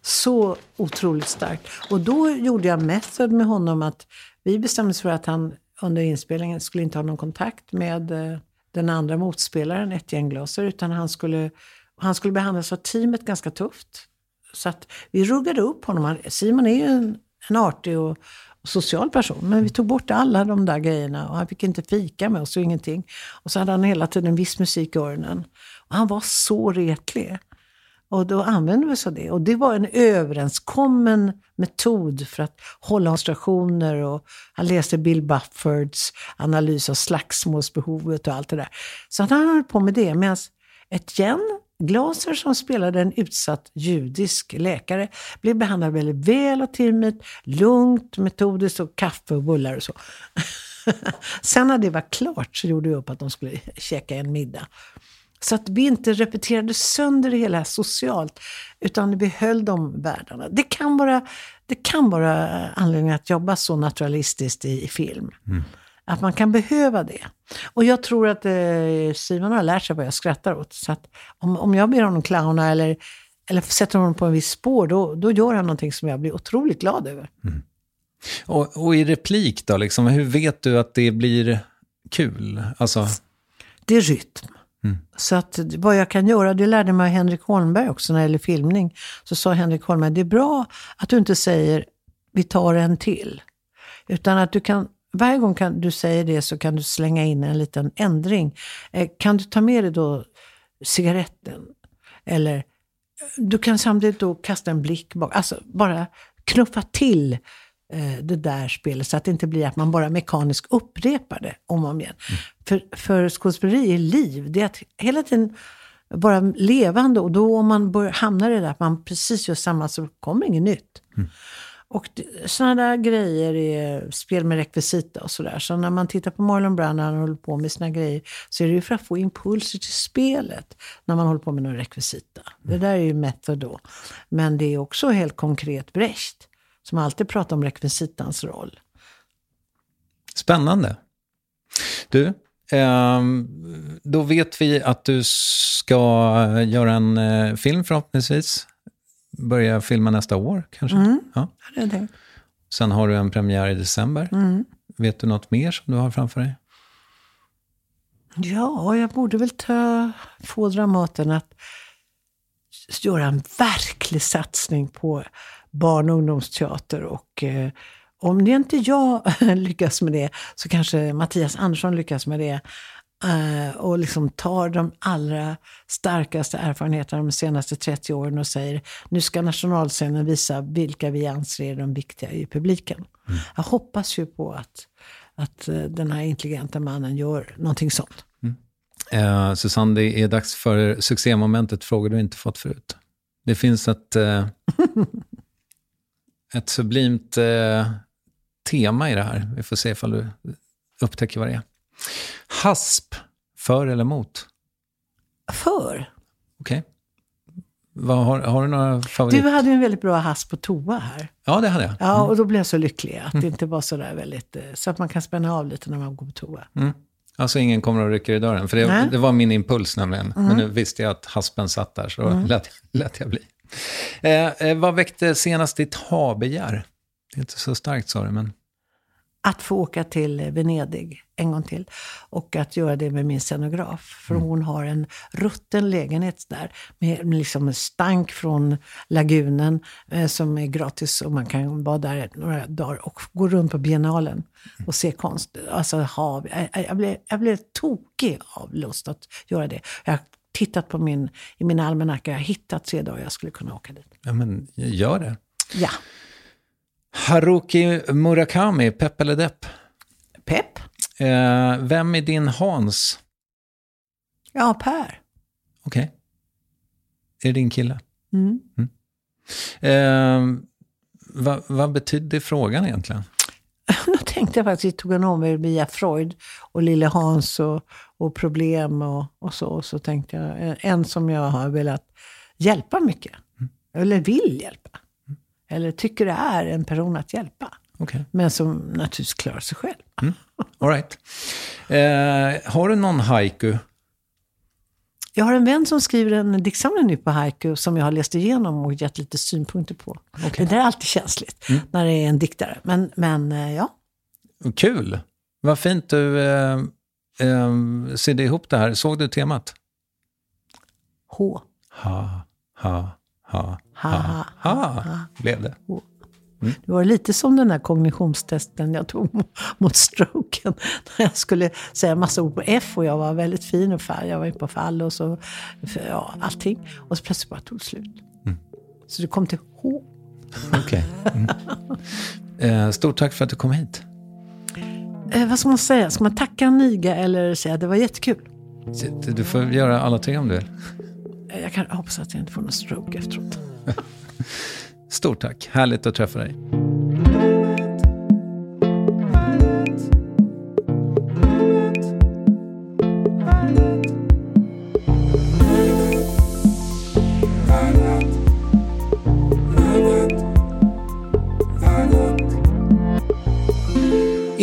Så otroligt starkt. Och då gjorde jag method med honom att vi bestämde oss för att han under inspelningen. Skulle inte ha någon kontakt med eh, den andra motspelaren, Etienne glaser, utan han skulle, han skulle behandlas av teamet ganska tufft. Så att vi ruggade upp honom. Simon är ju en, en artig och social person, men vi tog bort alla de där grejerna och han fick inte fika med oss och ingenting. Och så hade han hela tiden viss musik i öronen. Och han var så retlig. Och då använde vi oss av det. Och det var en överenskommen metod för att hålla koncentrationer. Och han läste Bill Buffords analys av slagsmålsbehovet och allt det där. Så han höll på med det. Medan ett Glaser som spelade en utsatt judisk läkare blev behandlad väldigt väl av teamet. Lugnt, metodiskt och kaffe och bullar och så. *laughs* Sen när det var klart så gjorde vi upp att de skulle käka en middag. Så att vi inte repeterade sönder det hela socialt, utan vi höll de världarna. Det kan vara, det kan vara anledningen att jobba så naturalistiskt i, i film. Mm. Att man kan behöva det. Och jag tror att eh, Simon har lärt sig vad jag skrattar åt. Så att om, om jag ber honom clowna eller, eller sätter honom på en viss spår, då, då gör han någonting som jag blir otroligt glad över. Och, och i replik då, liksom, hur vet du att det blir kul? Alltså, Det är rytm. Så att vad jag kan göra, det lärde mig Henrik Holmberg också när det gäller filmning. Så sa Henrik Holmberg, det är bra att du inte säger vi tar en till. Utan att du kan, varje gång kan du säger det så kan du slänga in en liten ändring. Eh, kan du ta med dig då cigaretten? Eller du kan samtidigt då kasta en blick bak. Alltså bara knuffa till eh, det där spelet så att det inte blir att man bara mekaniskt upprepar det om och om igen. För, för skådespeleri är liv. Det är att hela tiden vara levande och då om man börjar, hamnar i det där att man precis gör samma så kommer inget nytt. Och sådana där grejer är spel med rekvisita och sådär. Så när man tittar på Marlon Brando när han håller på med sina grejer så är det ju för att få impulser till spelet när man håller på med någon rekvisita. Det där är ju method då. Men det är också helt konkret Brecht som alltid pratar om rekvisitans roll. Spännande. Du, ehm, då vet vi att du ska eh, göra en eh, film förhoppningsvis. Börja filma nästa år kanske. Mm. Ja. Det det. Sen har du en premiär i december. Mm. Vet du något mer som du har framför dig? Ja, jag borde väl ta, få Dramaten att göra en verklig satsning på barn och ungdomsteater. Och eh, om det inte jag *laughs* lyckas med det så kanske Mattias Andersson lyckas med det. Eh, och liksom tar de allra starkaste erfarenheterna de senaste 30 åren och säger nu ska nationalscenen visa vilka vi anser är de viktiga i publiken. Jag hoppas ju på att, att eh, den här intelligenta mannen gör någonting sånt. Eh, Susanne, det är dags för succémomentet Frågor du inte fått förut. Det finns ett, eh, ett sublimt eh, tema i det här. Vi får se ifall du upptäcker vad det är. Hasp, för eller emot? För. Okej. Vad Har, har du några favoriter? Du hade ju en väldigt bra hasp på toa här. Ja, det hade jag. Ja, och då blev jag så lycklig att det inte var så där väldigt... eh, Så att man kan spänna av lite när man går på toa. Alltså ingen kommer och rycker i dörren. För det, det var min impuls nämligen. Men nu visste jag att haspen satt där, så då lät, lät jag bli. Eh, eh, vad väckte senast ditt ha-begär? Det är inte så starkt sa du, men... Att få åka till Venedig en gång till. Och att göra det med min scenograf. För hon har en rutten lägenhet där. Med liksom en stank från lagunen eh, som är gratis. Och man kan vara där några dagar och gå runt på biennalen och se konst. Alltså hav. Jag, jag, blev, jag blev tokig av lust att göra det. Jag tittat på min, i min almanacka. Jag har hittat tre dagar jag skulle kunna åka dit. Ja, men gör det. Ja. Haruki Murakami, pepp eller depp? Pepp? Eh, vem är din Hans? Ja, Per. Okej. Är det din kille? Mm. Eh, vad, vad betydde frågan egentligen? *laughs* Då tänkte jag faktiskt, tog en omväg via Freud och Lille Hans och, och problem och, och så. Och så tänkte jag, en- en som jag har velat hjälpa mycket. Eller vill hjälpa. Eller tycker det är en person att hjälpa. Okej. Men som naturligtvis klarar sig själv. All right. Eh, har du någon haiku? Jag har en vän som skriver en diktsamling nu på haiku som jag har läst igenom och gett lite synpunkter på. Det där är alltid känsligt när det är en diktare. Men, men eh, ja, Kul. Vad fint du eh, eh, sydde ihop det här. Såg du temat? H. Ha, ha, ha, Ha, ha, ha, blev det. Det var lite som den här kognitionstesten jag tog mo- mot stroken. *laughs* När jag skulle säga massa ord på F och jag var väldigt fin och fall. Jag var på fall och så, ja, allting. Och så plötsligt bara tog det slut. Så det kom till H. Okej. Mm. Eh, stort tack för att du kom hit. Eh, vad ska man säga? Ska man tacka Niga eller säga att det var jättekul? Du får göra alla tre om du vill. Jag kan hoppas att jag inte får någon stroke efteråt. *laughs* Stort tack. Härligt att träffa dig.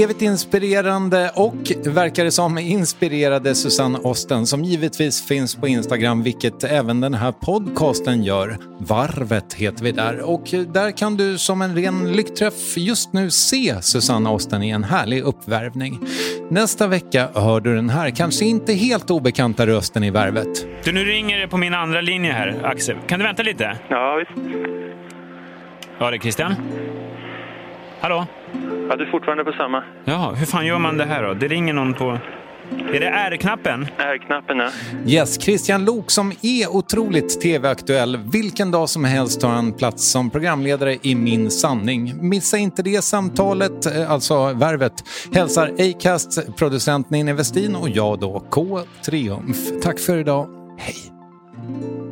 Evigt inspirerande och verkar det som inspirerade Susanne Osten som givetvis finns på Instagram, vilket även den här podcasten gör. Varvet heter vi där och där kan du som en ren lyckträff just nu se Susanne Osten i en härlig uppvärvning. Nästa vecka hör du den här kanske inte helt obekanta rösten i Värvet. Du, nu ringer det på min andra linje här, Axel. Kan du vänta lite? Ja, visst. Ja, det är Christian. Hallå? Ja, du är fortfarande på samma. Ja, hur fan gör man det här då? Det ringer någon på... Är det R-knappen? R-knappen, ja. Yes, Christian Lok som är otroligt tv-aktuell. Vilken dag som helst tar han plats som programledare i Min sanning. Missa inte det samtalet, eh, alltså värvet. Hälsar Acast, producent Ninni Westin och jag då, K. Triumf. Tack för idag. Hej!